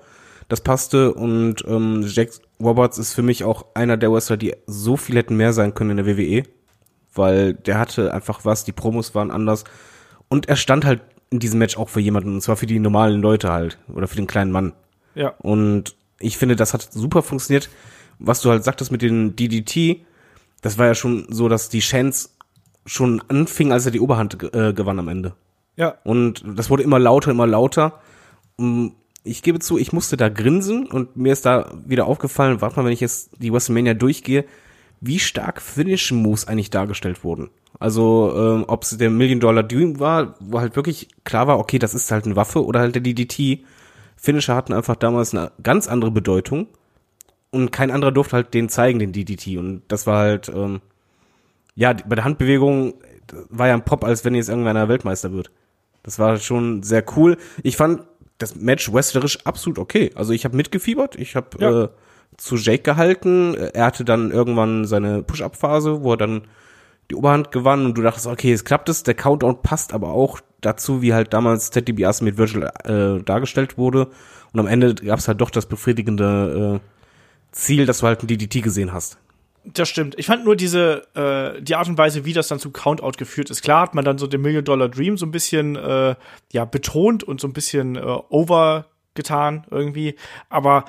S4: Das passte und ähm, Jack Roberts ist für mich auch einer der Wrestler, die so viel hätten mehr sein können in der WWE, weil der hatte einfach was, die Promos waren anders und er stand halt in diesem Match auch für jemanden, und zwar für die normalen Leute halt oder für den kleinen Mann.
S2: ja,
S4: Und ich finde, das hat super funktioniert. Was du halt sagtest mit den DDT, das war ja schon so, dass die Chance schon anfing, als er die Oberhand äh, gewann am Ende.
S2: ja,
S4: Und das wurde immer lauter, immer lauter. Und Ich gebe zu, ich musste da grinsen und mir ist da wieder aufgefallen, warte mal, wenn ich jetzt die WrestleMania durchgehe, wie stark Finishing Moves eigentlich dargestellt wurden. Also, ähm, ob es der Million Dollar Dream war, wo halt wirklich klar war, okay, das ist halt eine Waffe oder halt der DDT. Finisher hatten einfach damals eine ganz andere Bedeutung und kein anderer durfte halt den zeigen, den DDT. Und das war halt, ähm, ja, bei der Handbewegung war ja ein Pop, als wenn jetzt irgendeiner Weltmeister wird. Das war schon sehr cool. Ich fand das Match wrestlerisch absolut okay. Also ich habe mitgefiebert, ich habe
S2: Ja.
S4: äh, zu Jake gehalten. Er hatte dann irgendwann seine Push-Up-Phase, wo er dann die Oberhand gewann und du dachtest, okay, es klappt es. Der Countdown passt aber auch dazu, wie halt damals Ted DiBiase mit Virgil äh, dargestellt wurde. Und am Ende gab es halt doch das befriedigende äh, Ziel, dass du halt ein DDT gesehen hast.
S2: das stimmt. Ich fand nur diese, äh, die Art und Weise, wie das dann zu Countout geführt ist. Klar hat man dann so den Million Dollar Dream so ein bisschen, äh, ja, betont und so ein bisschen äh, overgetan irgendwie. Aber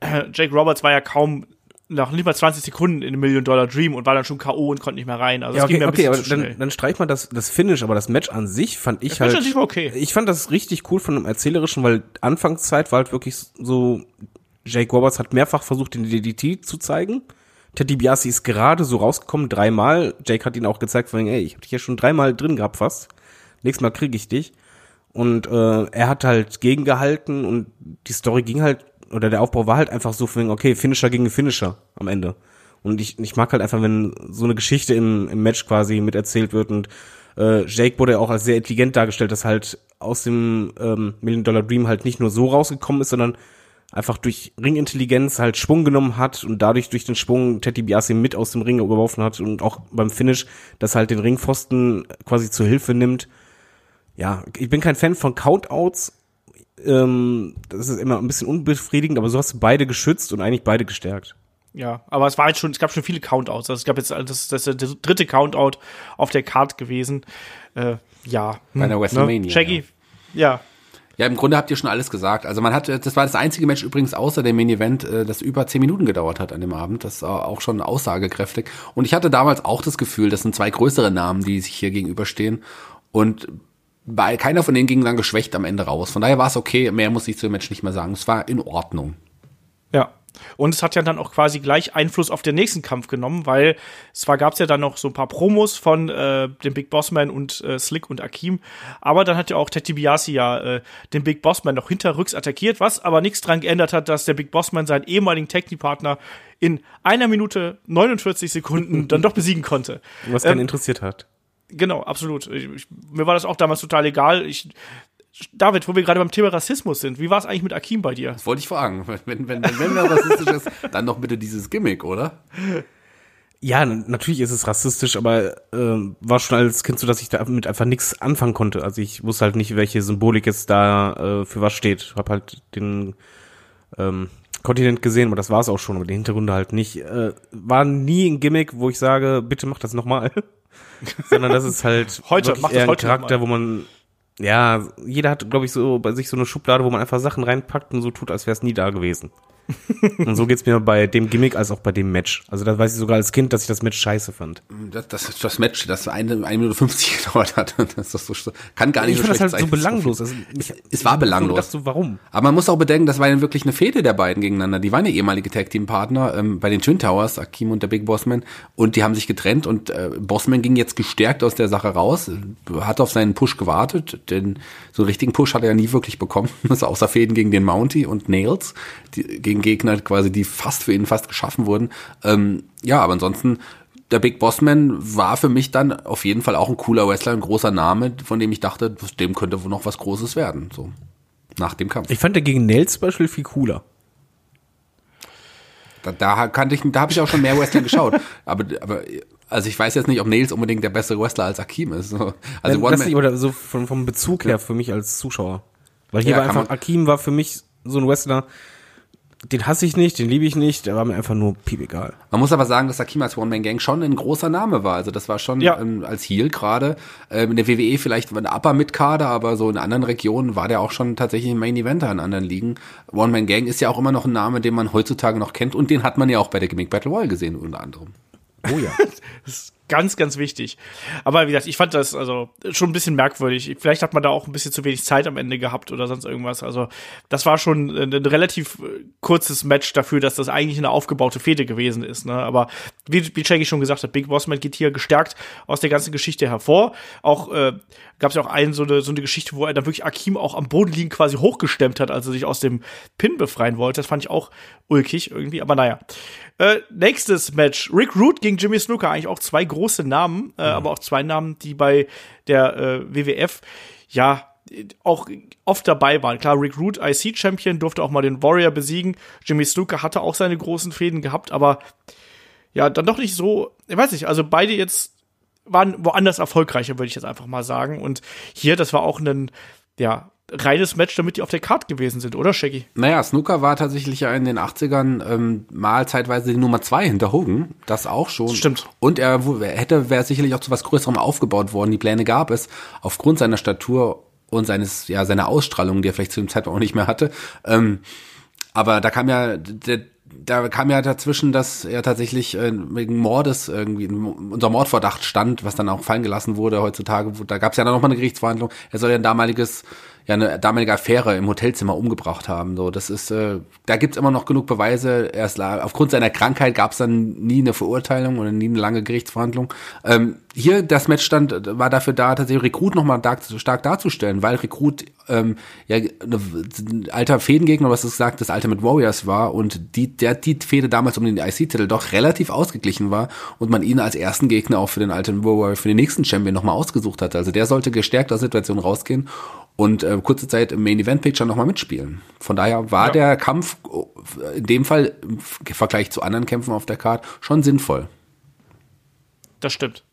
S2: äh, Jake Roberts war ja kaum nach nicht mal 20 Sekunden in dem Million Dollar Dream und war dann schon K.O. und konnte nicht mehr rein. Also
S4: Ja,
S2: es ging
S4: okay,
S2: mir ein
S4: okay,
S2: bisschen
S4: aber
S2: zu schnell.
S4: dann, dann streich mal das, das Finish, aber das Match an sich fand ich
S2: Das
S4: halt.
S2: Match an sich war okay.
S4: Ich fand das richtig cool von dem Erzählerischen, weil Anfangszeit war halt wirklich so, Jake Roberts hat mehrfach versucht, den DDT zu zeigen. Ted DiBiase ist gerade so rausgekommen, dreimal. Jake hat ihn auch gezeigt, von ey, ich hab dich ja schon dreimal drin gehabt fast. Nächstes Mal krieg ich dich. Und äh, er hat halt gegengehalten und die Story ging halt oder der Aufbau war halt einfach so okay, Finisher gegen Finisher am Ende. Und ich, ich mag halt einfach, wenn so eine Geschichte im, im Match quasi miterzählt wird und äh, Jake wurde ja auch als sehr intelligent dargestellt, dass halt aus dem ähm, Million Dollar Dream halt nicht nur so rausgekommen ist, sondern einfach durch Ringintelligenz halt Schwung genommen hat und dadurch durch den Schwung Teddy Biasi mit aus dem Ring geworfen hat und auch beim Finish, dass halt den Ringpfosten quasi zur Hilfe nimmt. Ja, ich bin kein Fan von Countouts. Ähm, das ist immer ein bisschen unbefriedigend, aber so hast du beide geschützt und eigentlich beide gestärkt.
S2: Ja, aber es war jetzt schon, es gab schon viele Countouts. Also es gab jetzt, das, das ist der dritte Countout auf der Card gewesen. Äh, ja.
S3: Bei einer
S2: hm,
S3: WrestleMania,
S2: Ne? Shaggy, ja.
S3: Ja, im Grunde habt ihr schon alles gesagt. Also man hat, das war das einzige Match übrigens außer dem Main Event, äh, das über zehn Minuten gedauert hat an dem Abend. Das war auch schon aussagekräftig. Und ich hatte damals auch das Gefühl, das sind zwei größere Namen, die sich hier gegenüberstehen. Und bei keiner von denen ging dann geschwächt am Ende raus. Von daher war es okay. Mehr muss ich zu dem Match nicht mehr sagen. Es war in Ordnung.
S2: Ja. Und es hat ja dann auch quasi gleich Einfluss auf den nächsten Kampf genommen, weil zwar gab es ja dann noch so ein paar Promos von äh, dem Big Bossman und äh, Slick und Akim, aber dann hat ja auch Teddy Biasi ja äh, den Big Bossman noch hinterrücks attackiert, was aber nichts dran geändert hat, dass der Big Bossman seinen ehemaligen Technikpartner in einer Minute 49 Sekunden dann doch besiegen konnte.
S4: Was keinen
S2: Ähm,
S4: interessiert hat.
S2: Genau, absolut. Ich, ich, mir war das auch damals total egal. Ich, David, wo wir gerade beim Thema Rassismus sind, wie war es eigentlich mit Akim bei dir?
S3: Das wollte ich fragen. Wenn, wenn, wenn, wenn wer rassistisch ist, dann doch bitte dieses Gimmick, oder?
S4: Ja, natürlich ist es rassistisch, aber ähm, war schon als Kind so, dass ich damit einfach nichts anfangen konnte. Also ich wusste halt nicht, welche Symbolik jetzt da äh, für was steht. Hab halt den ähm, Kontinent gesehen, aber das war es auch schon, aber die Hintergründe halt nicht. Äh, war nie ein Gimmick, wo ich sage, bitte mach das nochmal. Sondern das ist halt
S2: Heute,
S4: wirklich eher ein Charakter, wo man ja, jeder hat, glaube ich, so bei sich so eine Schublade, wo man einfach Sachen reinpackt und so tut, als wäre es nie da gewesen. und so geht's mir bei dem Gimmick als auch bei dem Match. Also da weiß ich sogar als Kind, dass ich das Match scheiße fand.
S3: Das, das, das Match, das eine, eine Minute 50 gedauert hat. Das ist doch so, kann gar nicht
S4: Ich
S3: so
S4: fand das
S3: schlecht
S4: halt so belanglos. Also, ich,
S3: es war belanglos.
S4: Ich dachte so, warum?
S3: Aber man muss auch bedenken, das war ja wirklich eine Fehde der beiden gegeneinander. Die waren ja ehemalige Tag-Team-Partner ähm, bei den Twin Towers, Akim und der Big Bossman. Und die haben sich getrennt und äh, Bossman ging jetzt gestärkt aus der Sache raus, hat auf seinen Push gewartet, denn so einen richtigen Push hat er ja nie wirklich bekommen. Also außer Fäden gegen den Mountie und Nails, die, gegen Gegner quasi, die fast für ihn fast geschaffen wurden. Ähm, ja, aber ansonsten der Big Bossman war für mich dann auf jeden Fall auch ein cooler Wrestler, ein großer Name, von dem ich dachte, dem könnte wohl noch was Großes werden. So nach dem Kampf.
S4: Ich fand der gegen Nails zum Beispiel viel cooler.
S3: Da, da kannte ich, da habe ich auch schon mehr Wrestling geschaut. Aber, aber also ich weiß jetzt nicht, ob Nails unbedingt der bessere Wrestler als Akim ist. So. Also
S4: Ähm,
S3: One
S4: das
S3: Man,
S4: nicht, oder so vom, vom Bezug her für mich als Zuschauer. Weil hier
S3: Ja,
S4: war einfach,
S3: man-
S4: Akim war für mich so ein Wrestler, den hasse ich nicht, den liebe ich nicht, der war mir einfach nur piep egal.
S3: man muss aber sagen, dass Akim als One Man Gang schon ein großer Name war. Also das war schon
S2: Ja.
S3: ähm, als Heel gerade ähm, in der WWE vielleicht war ein Upper mit Kader, aber so in anderen Regionen war der auch schon tatsächlich ein Main Eventer in anderen Ligen. One Man Gang ist ja auch immer noch ein Name, den man heutzutage noch kennt und den hat man ja auch bei der Gimmick Battle Royale gesehen unter anderem.
S4: Oh ja.
S2: Das ist ganz, ganz wichtig. Aber wie gesagt, ich fand das also schon ein bisschen merkwürdig. Vielleicht hat man da auch ein bisschen zu wenig Zeit am Ende gehabt oder sonst irgendwas. Also das war schon ein, ein relativ äh, kurzes Match dafür, dass das eigentlich eine aufgebaute Fehde gewesen ist. Ne? Aber wie, wie Shaggy schon gesagt hat, Big Bossman geht hier gestärkt aus der ganzen Geschichte hervor. Auch äh, gab es ja auch einen, so eine, so eine Geschichte, wo er dann wirklich Akim auch am Boden liegen quasi hochgestemmt hat, als er sich aus dem Pin befreien wollte. Das fand ich auch ulkig irgendwie, aber naja. Äh, nächstes Match. Rick Root gegen Jimmy Snooker. Eigentlich auch zwei große Namen, äh, aber auch zwei Namen, die bei der äh, WWF ja auch oft dabei waren. Klar, Rick Root, IC-Champion, durfte auch mal den Warrior besiegen. Jimmy Snooker hatte auch seine großen Fäden gehabt, aber ja, dann doch nicht so, ich weiß nicht, also beide jetzt waren woanders erfolgreicher, würde ich jetzt einfach mal sagen. Und hier, das war auch ein, ja, reines Match, damit die auf der Card gewesen sind, oder, Shaggy?
S3: Naja, Snooker war tatsächlich ja in den 80ern ähm, mal zeitweise die Nummer zwei hinter Hogan. Das auch schon.
S2: Stimmt.
S3: Und er er hätte, wäre sicherlich auch zu was Größerem aufgebaut worden. Die Pläne gab es. Aufgrund seiner Statur und seines, ja, seiner Ausstrahlung, die er vielleicht zu dem Zeitpunkt auch nicht mehr hatte. Ähm, aber da kam ja, der, da kam ja dazwischen, dass er tatsächlich äh, wegen Mordes irgendwie unser Mordverdacht stand, was dann auch fallen gelassen wurde heutzutage. Da gab es ja dann nochmal eine Gerichtsverhandlung. Er soll ja ein damaliges ja eine damalige Affäre im Hotelzimmer umgebracht haben. So, das ist, äh, da gibt's immer noch genug Beweise. Erst aufgrund seiner Krankheit gab's dann nie eine Verurteilung oder nie eine lange Gerichtsverhandlung. Ähm, hier das Match stand war dafür da, tatsächlich Rekrut nochmal stark, stark darzustellen, weil Rekrut ähm, ja ein alter Fädengegner, was du gesagt, das Ultimate Warriors war und die der die Fehde damals um den IC-Titel doch relativ ausgeglichen war und man ihn als ersten Gegner auch für den Ultimate Warrior für den nächsten Champion nochmal ausgesucht hat. Also der sollte gestärkt aus der Situation rausgehen und äh, kurze Zeit im Main Event Picture nochmal mitspielen. Von daher war ja. der Kampf in dem Fall im Vergleich zu anderen Kämpfen auf der Card schon sinnvoll.
S2: Das stimmt.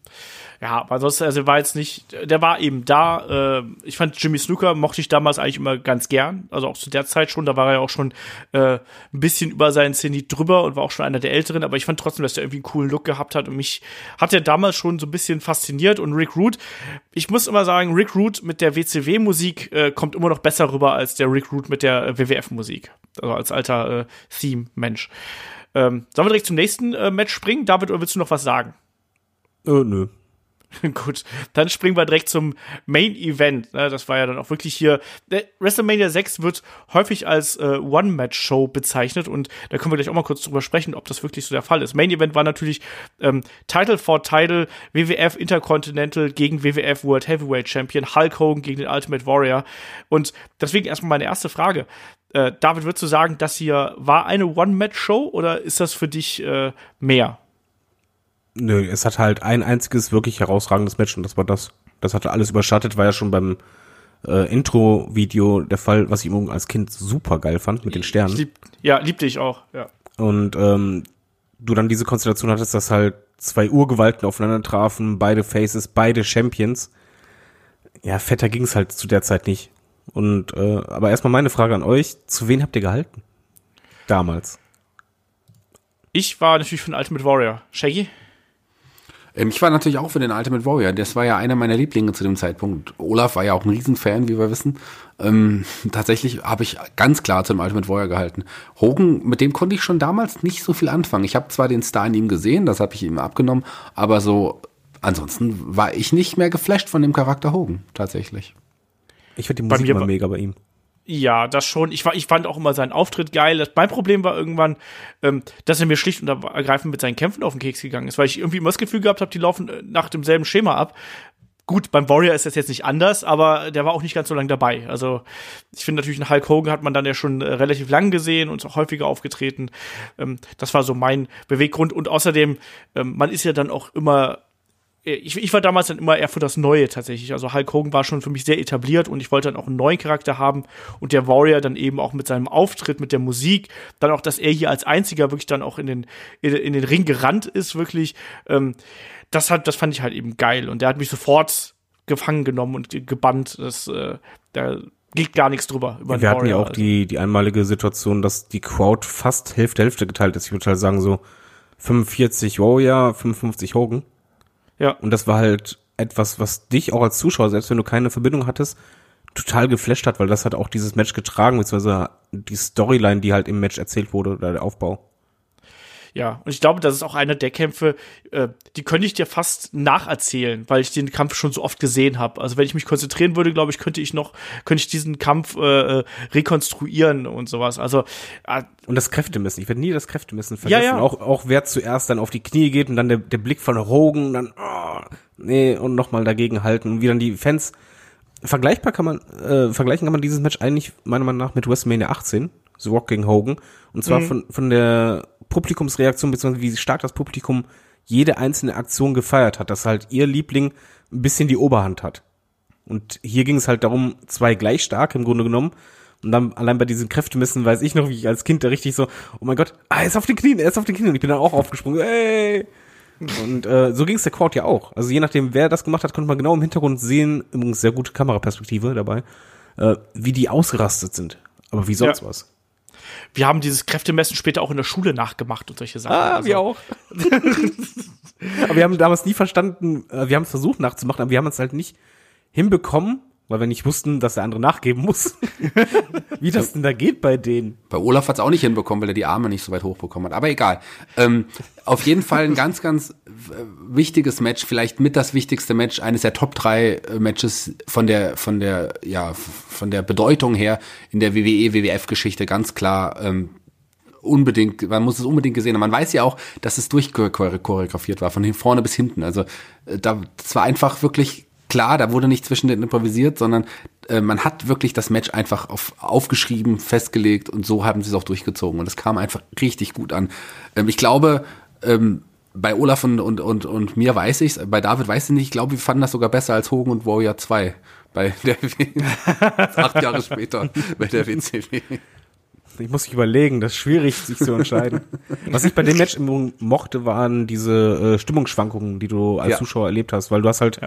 S2: Ja, aber sonst, also war jetzt nicht, der war eben da. Äh, ich fand Jimmy Snooker mochte ich damals eigentlich immer ganz gern. Also auch zu der Zeit schon, da war er ja auch schon äh, ein bisschen über seinen Zenit drüber und war auch schon einer der Älteren, aber ich fand trotzdem, dass er irgendwie einen coolen Look gehabt hat und mich hat er damals schon so ein bisschen fasziniert. Und Rick Root, ich muss immer sagen, Rick Root mit der WCW-Musik äh, kommt immer noch besser rüber als der Rick Root mit der äh, WWF-Musik. Also als alter äh, Theme-Mensch. Ähm, sollen wir direkt zum nächsten äh, Match springen? David, oder willst du noch was sagen?
S4: Äh, nö.
S2: Gut, dann springen wir direkt zum Main Event. Ne? Das war ja dann auch wirklich hier. WrestleMania 6 wird häufig als äh, One-Match-Show bezeichnet und da können wir gleich auch mal kurz drüber sprechen, ob das wirklich so der Fall ist. Main Event war natürlich ähm, Title for Title, WWF Intercontinental gegen WWF World Heavyweight Champion, Hulk Hogan gegen den Ultimate Warrior. Und deswegen erstmal meine erste Frage. Äh, David, würdest du sagen, das hier war eine One-Match-Show oder ist das für dich äh, mehr?
S4: Nö, es hat halt ein einziges wirklich herausragendes Match und das war das. Das hatte alles überschattet, war ja schon beim äh, Intro-Video der Fall, was ich immer als Kind super geil fand mit den Sternen.
S2: Lieb, ja, liebte ich auch, ja.
S4: Und ähm, du dann diese Konstellation hattest, dass halt zwei Urgewalten aufeinander trafen, beide Faces, beide Champions. Ja, fetter ging es halt zu der Zeit nicht. Und äh, aber erstmal meine Frage an euch: Zu wen habt ihr gehalten? Damals.
S2: Ich war natürlich von Ultimate Warrior. Shaggy?
S3: Ähm, ich war natürlich auch für den Ultimate Warrior. Das war ja einer meiner Lieblinge zu dem Zeitpunkt. Olaf war ja auch ein Riesenfan, wie wir wissen. Ähm, tatsächlich habe ich ganz klar zum Ultimate Warrior gehalten. Hogan, mit dem konnte ich schon damals nicht so viel anfangen. Ich habe zwar den Star in ihm gesehen, das habe ich ihm abgenommen, aber so ansonsten war ich nicht mehr geflasht von dem Charakter Hogan, tatsächlich.
S4: Ich finde die Musik immer mega bei ihm.
S2: Ja, das schon. Ich, war, ich fand auch immer seinen Auftritt geil. Das, mein Problem war irgendwann, ähm, dass er mir schlicht und ergreifend mit seinen Kämpfen auf den Keks gegangen ist, weil ich irgendwie immer das Gefühl gehabt habe, die laufen äh, nach demselben Schema ab. Gut, beim Warrior ist das jetzt nicht anders, aber der war auch nicht ganz so lange dabei. Also ich finde natürlich, einen Hulk Hogan hat man dann ja schon äh, relativ lang gesehen und auch häufiger aufgetreten. Ähm, das war so mein Beweggrund. Und außerdem, ähm, man ist ja dann auch immer ich, ich war damals dann immer eher für das Neue tatsächlich. Also Hulk Hogan war schon für mich sehr etabliert und ich wollte dann auch einen neuen Charakter haben und der Warrior dann eben auch mit seinem Auftritt, mit der Musik, dann auch, dass er hier als einziger wirklich dann auch in den, in, den Ring gerannt ist, wirklich. Ähm, das hat, das fand ich halt eben geil und der hat mich sofort gefangen genommen und gebannt. Das, äh, da geht gar nichts drüber.
S4: Über Wir hatten ja auch also. die, die einmalige Situation, dass die Crowd fast Hälfte Hälfte geteilt ist. Ich würde halt sagen so 45 Warrior, 55 Hogan. Ja. Und das war halt etwas, was dich auch als Zuschauer, selbst wenn du keine Verbindung hattest, total geflasht hat, weil das hat auch dieses Match getragen, beziehungsweise die Storyline, die halt im Match erzählt wurde, oder der Aufbau.
S2: Ja, und ich glaube, das ist auch einer der Kämpfe, äh, die könnte ich dir fast nacherzählen, weil ich den Kampf schon so oft gesehen habe. Also wenn ich mich konzentrieren würde, glaube ich, könnte ich noch, könnte ich diesen Kampf äh, äh rekonstruieren und sowas. Also
S4: äh, und das Kräftemessen. Ich werde nie das Kräftemessen vergessen. Ja, ja. Auch, auch wer zuerst dann auf die Knie geht und dann der, der Blick von Hogan, dann oh, nee und nochmal dagegen halten und wie dann die Fans vergleichbar kann man äh, vergleichen kann man dieses Match eigentlich meiner Meinung nach mit WrestleMania 18, The Rock gegen Hogan und zwar mhm. von von der Publikumsreaktion, beziehungsweise wie stark das Publikum jede einzelne Aktion gefeiert hat, dass halt ihr Liebling ein bisschen die Oberhand hat. Und hier ging es halt darum, zwei gleich stark im Grunde genommen. Und dann allein bei diesen Kräftemessen weiß ich noch, wie ich als Kind da richtig so, oh mein Gott, ah, er ist auf den Knien, er ist auf den Knien. Und ich bin dann auch aufgesprungen, ey. Und äh, so ging es der Crowd ja auch. Also je nachdem, wer das gemacht hat, konnte man genau im Hintergrund sehen, übrigens sehr gute Kameraperspektive dabei, äh, wie die ausgerastet sind. Aber wie sonst ja. was
S2: wir haben dieses Kräftemessen später auch in der Schule nachgemacht und solche Sachen.
S4: Ah, also. wir auch. aber wir haben damals nie verstanden, äh, wir haben es versucht nachzumachen, aber wir haben es halt nicht hinbekommen, weil wir nicht wussten, dass der andere nachgeben muss. Wie das denn da geht bei denen.
S3: Bei Olaf hat es auch nicht hinbekommen, weil er die Arme nicht so weit hochbekommen hat. Aber egal. Ähm, auf jeden Fall ein ganz, ganz äh, wichtiges Match, vielleicht mit das wichtigste Match, eines der Top 3 äh, Matches von der, von der, ja, von der Bedeutung her in der WWE, WWF-Geschichte, ganz klar. Ähm, unbedingt, man muss es unbedingt gesehen haben. Man weiß ja auch, dass es durchchoreografiert war, von vorne bis hinten. Also äh, da, das war einfach wirklich klar, da wurde nicht zwischen den improvisiert, sondern äh, man hat wirklich das Match einfach auf, aufgeschrieben, festgelegt und so haben sie es auch durchgezogen. Und es kam einfach richtig gut an. Ähm, ich glaube, ähm, bei Olaf und, und, und, und mir weiß ich's, bei David weiß ich nicht, ich glaube, wir fanden das sogar besser als Hogan und Warrior 2 bei der acht Jahre später bei der WCW.
S4: Ich muss mich überlegen, das ist schwierig, sich zu entscheiden. Was ich bei dem Match immer mochte, waren diese äh, Stimmungsschwankungen, die du als
S3: Ja.
S4: Zuschauer erlebt hast, weil du hast halt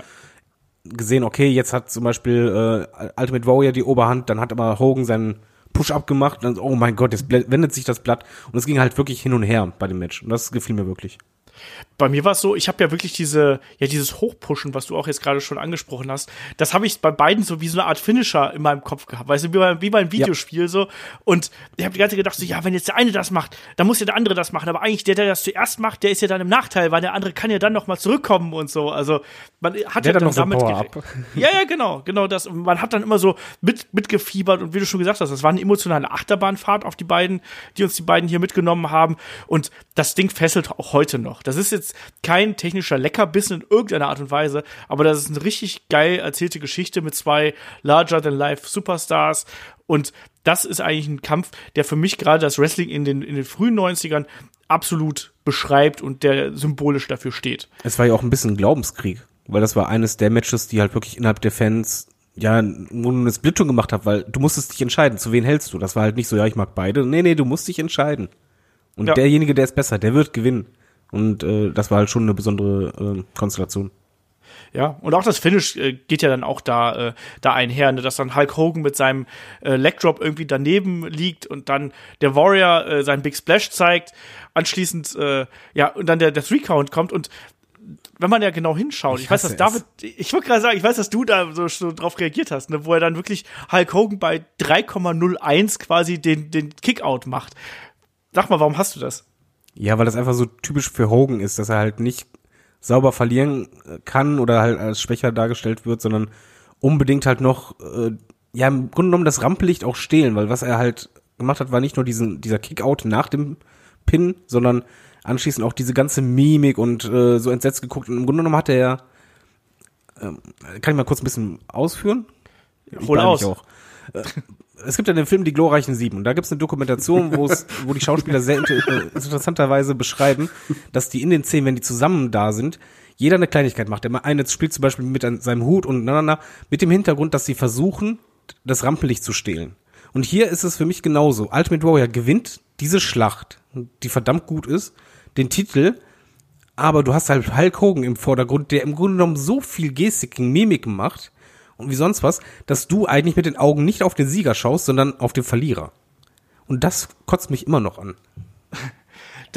S4: gesehen, okay, jetzt hat zum Beispiel äh, Ultimate Warrior die Oberhand, dann hat aber Hogan seinen Push-Up gemacht, dann, oh mein Gott, jetzt wendet sich das Blatt und es ging halt wirklich hin und her bei dem Match und das gefiel mir wirklich.
S2: Bei mir war es so, ich habe ja wirklich diese, ja, dieses Hochpushen, was du auch jetzt gerade schon angesprochen hast, das habe ich bei beiden so wie so eine Art Finisher in meinem Kopf gehabt, weißt du, wie bei, wie bei einem Videospiel so. Und ich habe die ganze Zeit gedacht, so, ja, wenn jetzt der eine das macht, dann muss ja der andere das machen. Aber eigentlich der, der das zuerst macht, der ist ja dann im Nachteil, weil der andere kann ja dann noch mal zurückkommen und so. Also man hat
S4: Der
S2: ja
S4: noch so
S2: damit gere- Ja, ja, genau, genau das. Und man hat dann immer so mit, mitgefiebert und wie du schon gesagt hast, das war eine emotionale Achterbahnfahrt auf die beiden, die uns die beiden hier mitgenommen haben. Und das Ding fesselt auch heute noch. Das ist jetzt kein technischer Leckerbissen in irgendeiner Art und Weise, aber das ist eine richtig geil erzählte Geschichte mit zwei larger-than-life Superstars. Und das ist eigentlich ein Kampf, der für mich gerade das Wrestling in den, in den frühen 90ern absolut beschreibt und der symbolisch dafür steht.
S4: Es war ja auch ein bisschen ein Glaubenskrieg, weil das war eines der Matches, die halt wirklich innerhalb der Fans ja, wo du eine Splittung gemacht hast, weil du musstest dich entscheiden, zu wen hältst du. Das war halt nicht so, ja, ich mag beide. Nee, nee, du musst dich entscheiden. Und
S2: Ja.
S4: derjenige, der ist besser, der wird gewinnen. Und äh, das war halt schon eine besondere äh, Konstellation.
S2: Ja, und auch das Finish äh, geht ja dann auch da, äh, da einher, ne, dass dann Hulk Hogan mit seinem äh, Leg Drop irgendwie daneben liegt und dann der Warrior äh, seinen Big Splash zeigt, anschließend, äh, ja, und dann der, der Three Count kommt und wenn man ja genau hinschaut, ich,
S4: Ich
S2: weiß, dass David, ich wollte gerade sagen, ich weiß, dass du da so, so drauf reagiert hast, ne, wo er dann wirklich Hulk Hogan bei 3,01 quasi den, den Kickout macht. Sag mal, warum hast du das?
S4: Ja, weil das einfach so typisch für Hogan ist, dass er halt nicht sauber verlieren äh, kann oder halt als schwächer dargestellt wird, sondern unbedingt halt noch, äh, ja, im Grunde genommen das Rampenlicht auch stehlen, weil was er halt gemacht hat, war nicht nur diesen, dieser Kickout nach dem Pin, sondern anschließend auch diese ganze Mimik und äh, so entsetzt geguckt. Und im Grunde genommen hat er ja, ähm, kann ich mal kurz ein bisschen ausführen?
S2: Hol aus.
S4: auch. Äh, Es gibt ja den Film Die glorreichen Sieben und da gibt es eine Dokumentation, wo es, wo die Schauspieler sehr inter interessanterweise beschreiben, dass die in den Szenen, wenn die zusammen da sind, jeder eine Kleinigkeit macht. Der eine spielt zum Beispiel mit an seinem Hut und na, na, na, mit dem Hintergrund, dass sie versuchen, das Rampenlicht zu stehlen. Und hier ist es für mich genauso. Ultimate Warrior gewinnt diese Schlacht, die verdammt gut ist, den Titel, aber du hast halt Hulk Hogan im Vordergrund, der im Grunde genommen so viel Gestiken, Mimiken macht und wie sonst was, dass du eigentlich mit den Augen nicht auf den Sieger schaust, sondern auf den Verlierer. Und das kotzt mich immer noch an.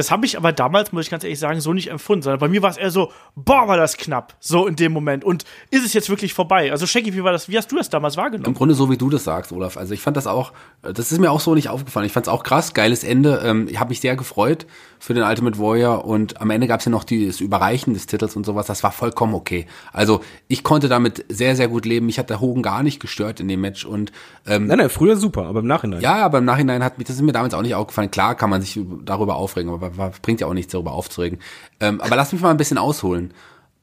S2: Das habe ich aber damals, muss ich ganz ehrlich sagen, so nicht empfunden, sondern bei mir war es eher so, boah, war das knapp, so in dem Moment. Und ist es jetzt wirklich vorbei? Also, Shaggy, wie war das, wie hast du das damals
S3: Im
S2: wahrgenommen?
S3: Grunde so wie du das sagst, Olaf. Also ich fand das auch, das ist mir auch so nicht aufgefallen. Ich fand es auch krass, geiles Ende. Ähm, Ich habe mich sehr gefreut für den Ultimate Warrior und am Ende gab es ja noch die- das Überreichen des Titels und sowas. Das war vollkommen okay. Also ich konnte damit sehr, sehr gut leben. Mich hat der Hogan gar nicht gestört in dem Match und ähm,
S4: Nein, nein, früher super, aber im Nachhinein.
S3: ja, aber im Nachhinein hat mich, das ist mir damals auch nicht aufgefallen. Klar kann man sich darüber aufregen, aber war- bringt ja auch nichts, darüber aufzuregen. Ähm, aber lass mich mal ein bisschen ausholen.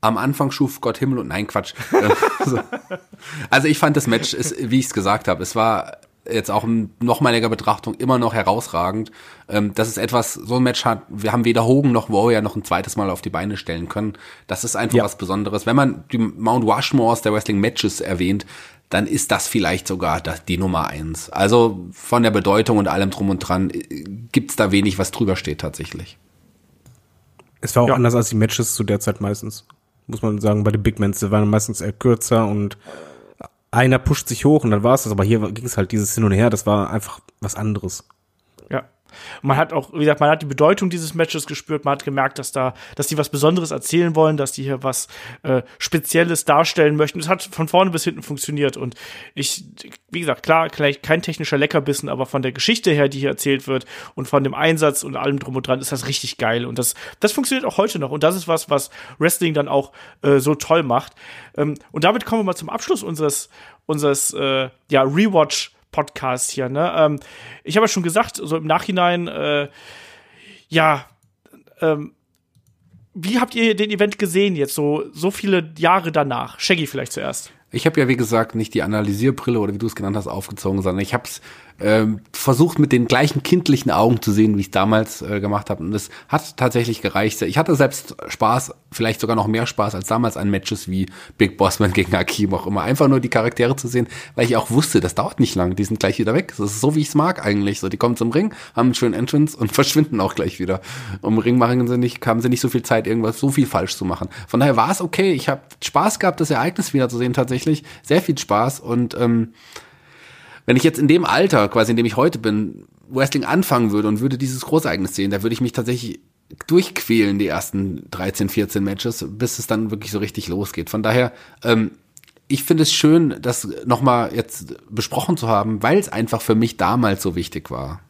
S3: Am Anfang schuf Gott Himmel und nein, Quatsch. Ähm, so. Also ich fand das Match, ist, wie ich es gesagt habe, es war jetzt auch in nochmaliger Betrachtung immer noch herausragend. Ähm, das ist etwas, so ein Match hat, wir haben weder Hogan noch Warrior noch ein zweites Mal auf die Beine stellen können. Das ist einfach
S4: Ja.
S3: was Besonderes. Wenn man die Mount Rushmores der Wrestling Matches erwähnt, dann ist das vielleicht sogar das, die Nummer eins. Also von der Bedeutung und allem drum und dran äh, gibt's da wenig, was drüber steht tatsächlich.
S4: Es war auch
S2: Ja.
S4: anders als die Matches zu der Zeit meistens. Muss man sagen, bei den Big Mans, die waren meistens eher kürzer und einer pusht sich hoch und dann war es das. Aber hier ging es halt dieses Hin und Her, das war einfach was anderes.
S2: Ja. Man hat auch, wie gesagt, man hat die Bedeutung dieses Matches gespürt, man hat gemerkt, dass da, dass die was Besonderes erzählen wollen, dass die hier was äh, Spezielles darstellen möchten. Es hat von vorne bis hinten funktioniert und ich, wie gesagt, klar, vielleicht kein technischer Leckerbissen, aber von der Geschichte her, die hier erzählt wird und von dem Einsatz und allem drum und dran, ist das richtig geil und das, das funktioniert auch heute noch und das ist was, was Wrestling dann auch äh, so toll macht. Ähm, und damit kommen wir mal zum Abschluss unseres, unseres, äh, ja, Rewatch Podcast hier. Ne? Ähm, ich habe ja schon gesagt, so im Nachhinein, äh, ja, ähm, wie habt ihr den Event gesehen jetzt, so, so viele Jahre danach? Shaggy vielleicht zuerst.
S3: Ich habe ja, wie gesagt, nicht die Analysierbrille oder wie du es genannt hast, aufgezogen, sondern ich habe es ähm, versucht mit den gleichen kindlichen Augen zu sehen, wie ich damals äh, gemacht habe. Und es hat tatsächlich gereicht. Ich hatte selbst Spaß, vielleicht sogar noch mehr Spaß als damals an Matches wie Big Bossman gegen Akim auch immer. Einfach nur die Charaktere zu sehen, weil ich auch wusste, das dauert nicht lang. Die sind gleich wieder weg. Das ist so, wie ich es mag eigentlich. So, die kommen zum Ring, haben einen schönen Entrance und verschwinden auch gleich wieder. Um Ring machen sie nicht, haben sie nicht so viel Zeit, irgendwas so viel falsch zu machen. Von daher war es okay. Ich habe Spaß gehabt, das Ereignis wieder zu sehen, tatsächlich. Sehr viel Spaß und ähm, wenn ich jetzt in dem Alter, quasi in dem ich heute bin, Wrestling anfangen würde und würde dieses Großereignis sehen, da würde ich mich tatsächlich durchquälen, die ersten 13, 14 Matches, bis es dann wirklich so richtig losgeht. Von daher, ähm, ich finde es schön, das nochmal jetzt besprochen zu haben, weil es einfach für mich damals so wichtig war.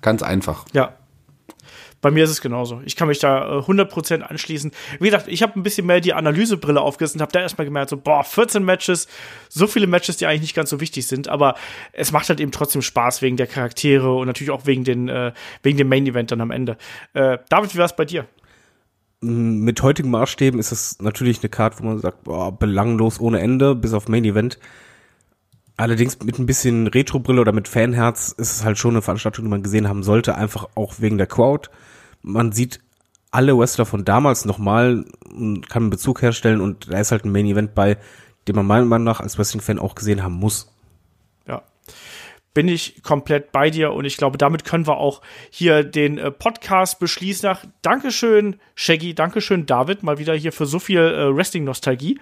S3: Ganz einfach.
S2: Ja, bei mir ist es genauso. Ich kann mich da äh, 100% anschließen. Wie gesagt, ich habe ein bisschen mehr die Analysebrille aufgesetzt und habe da erstmal gemerkt, so, boah, 14 Matches, so viele Matches, die eigentlich nicht ganz so wichtig sind, aber es macht halt eben trotzdem Spaß wegen der Charaktere und natürlich auch wegen, den, äh, wegen dem Main Event dann am Ende. Äh, David, wie war es bei dir?
S4: Mit heutigen Maßstäben ist es natürlich eine Karte, wo man sagt, boah, belanglos ohne Ende, bis auf Main Event. Allerdings mit ein bisschen Retro-Brille oder mit Fanherz ist es halt schon eine Veranstaltung, die man gesehen haben sollte, einfach auch wegen der Crowd man sieht alle Wrestler von damals nochmal, kann einen Bezug herstellen und da ist halt ein Main Event bei, den man meiner Meinung nach als Wrestling-Fan auch gesehen haben muss.
S2: Ja. Bin ich komplett bei dir und ich glaube, damit können wir auch hier den äh, Podcast beschließen. Nach Dankeschön, Shaggy, Dankeschön, David, mal wieder hier für so viel äh, Wrestling-Nostalgie.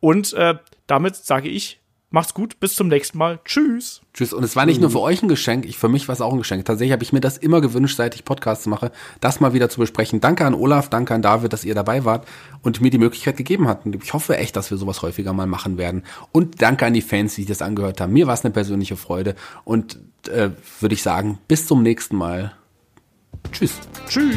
S2: Und äh, damit sage ich Macht's gut, bis zum nächsten Mal. Tschüss.
S3: Tschüss. Und es war nicht nur für euch ein Geschenk, ich, für mich war es auch ein Geschenk. Tatsächlich habe ich mir das immer gewünscht, seit ich Podcasts mache, das mal wieder zu besprechen. Danke an Olaf, danke an David, dass ihr dabei wart und mir die Möglichkeit gegeben hatten. Ich hoffe echt, dass wir sowas häufiger mal machen werden. Und danke an die Fans, die das angehört haben. Mir war es eine persönliche Freude. Und äh, würde ich sagen, bis zum nächsten Mal. Tschüss.
S2: Tschüss.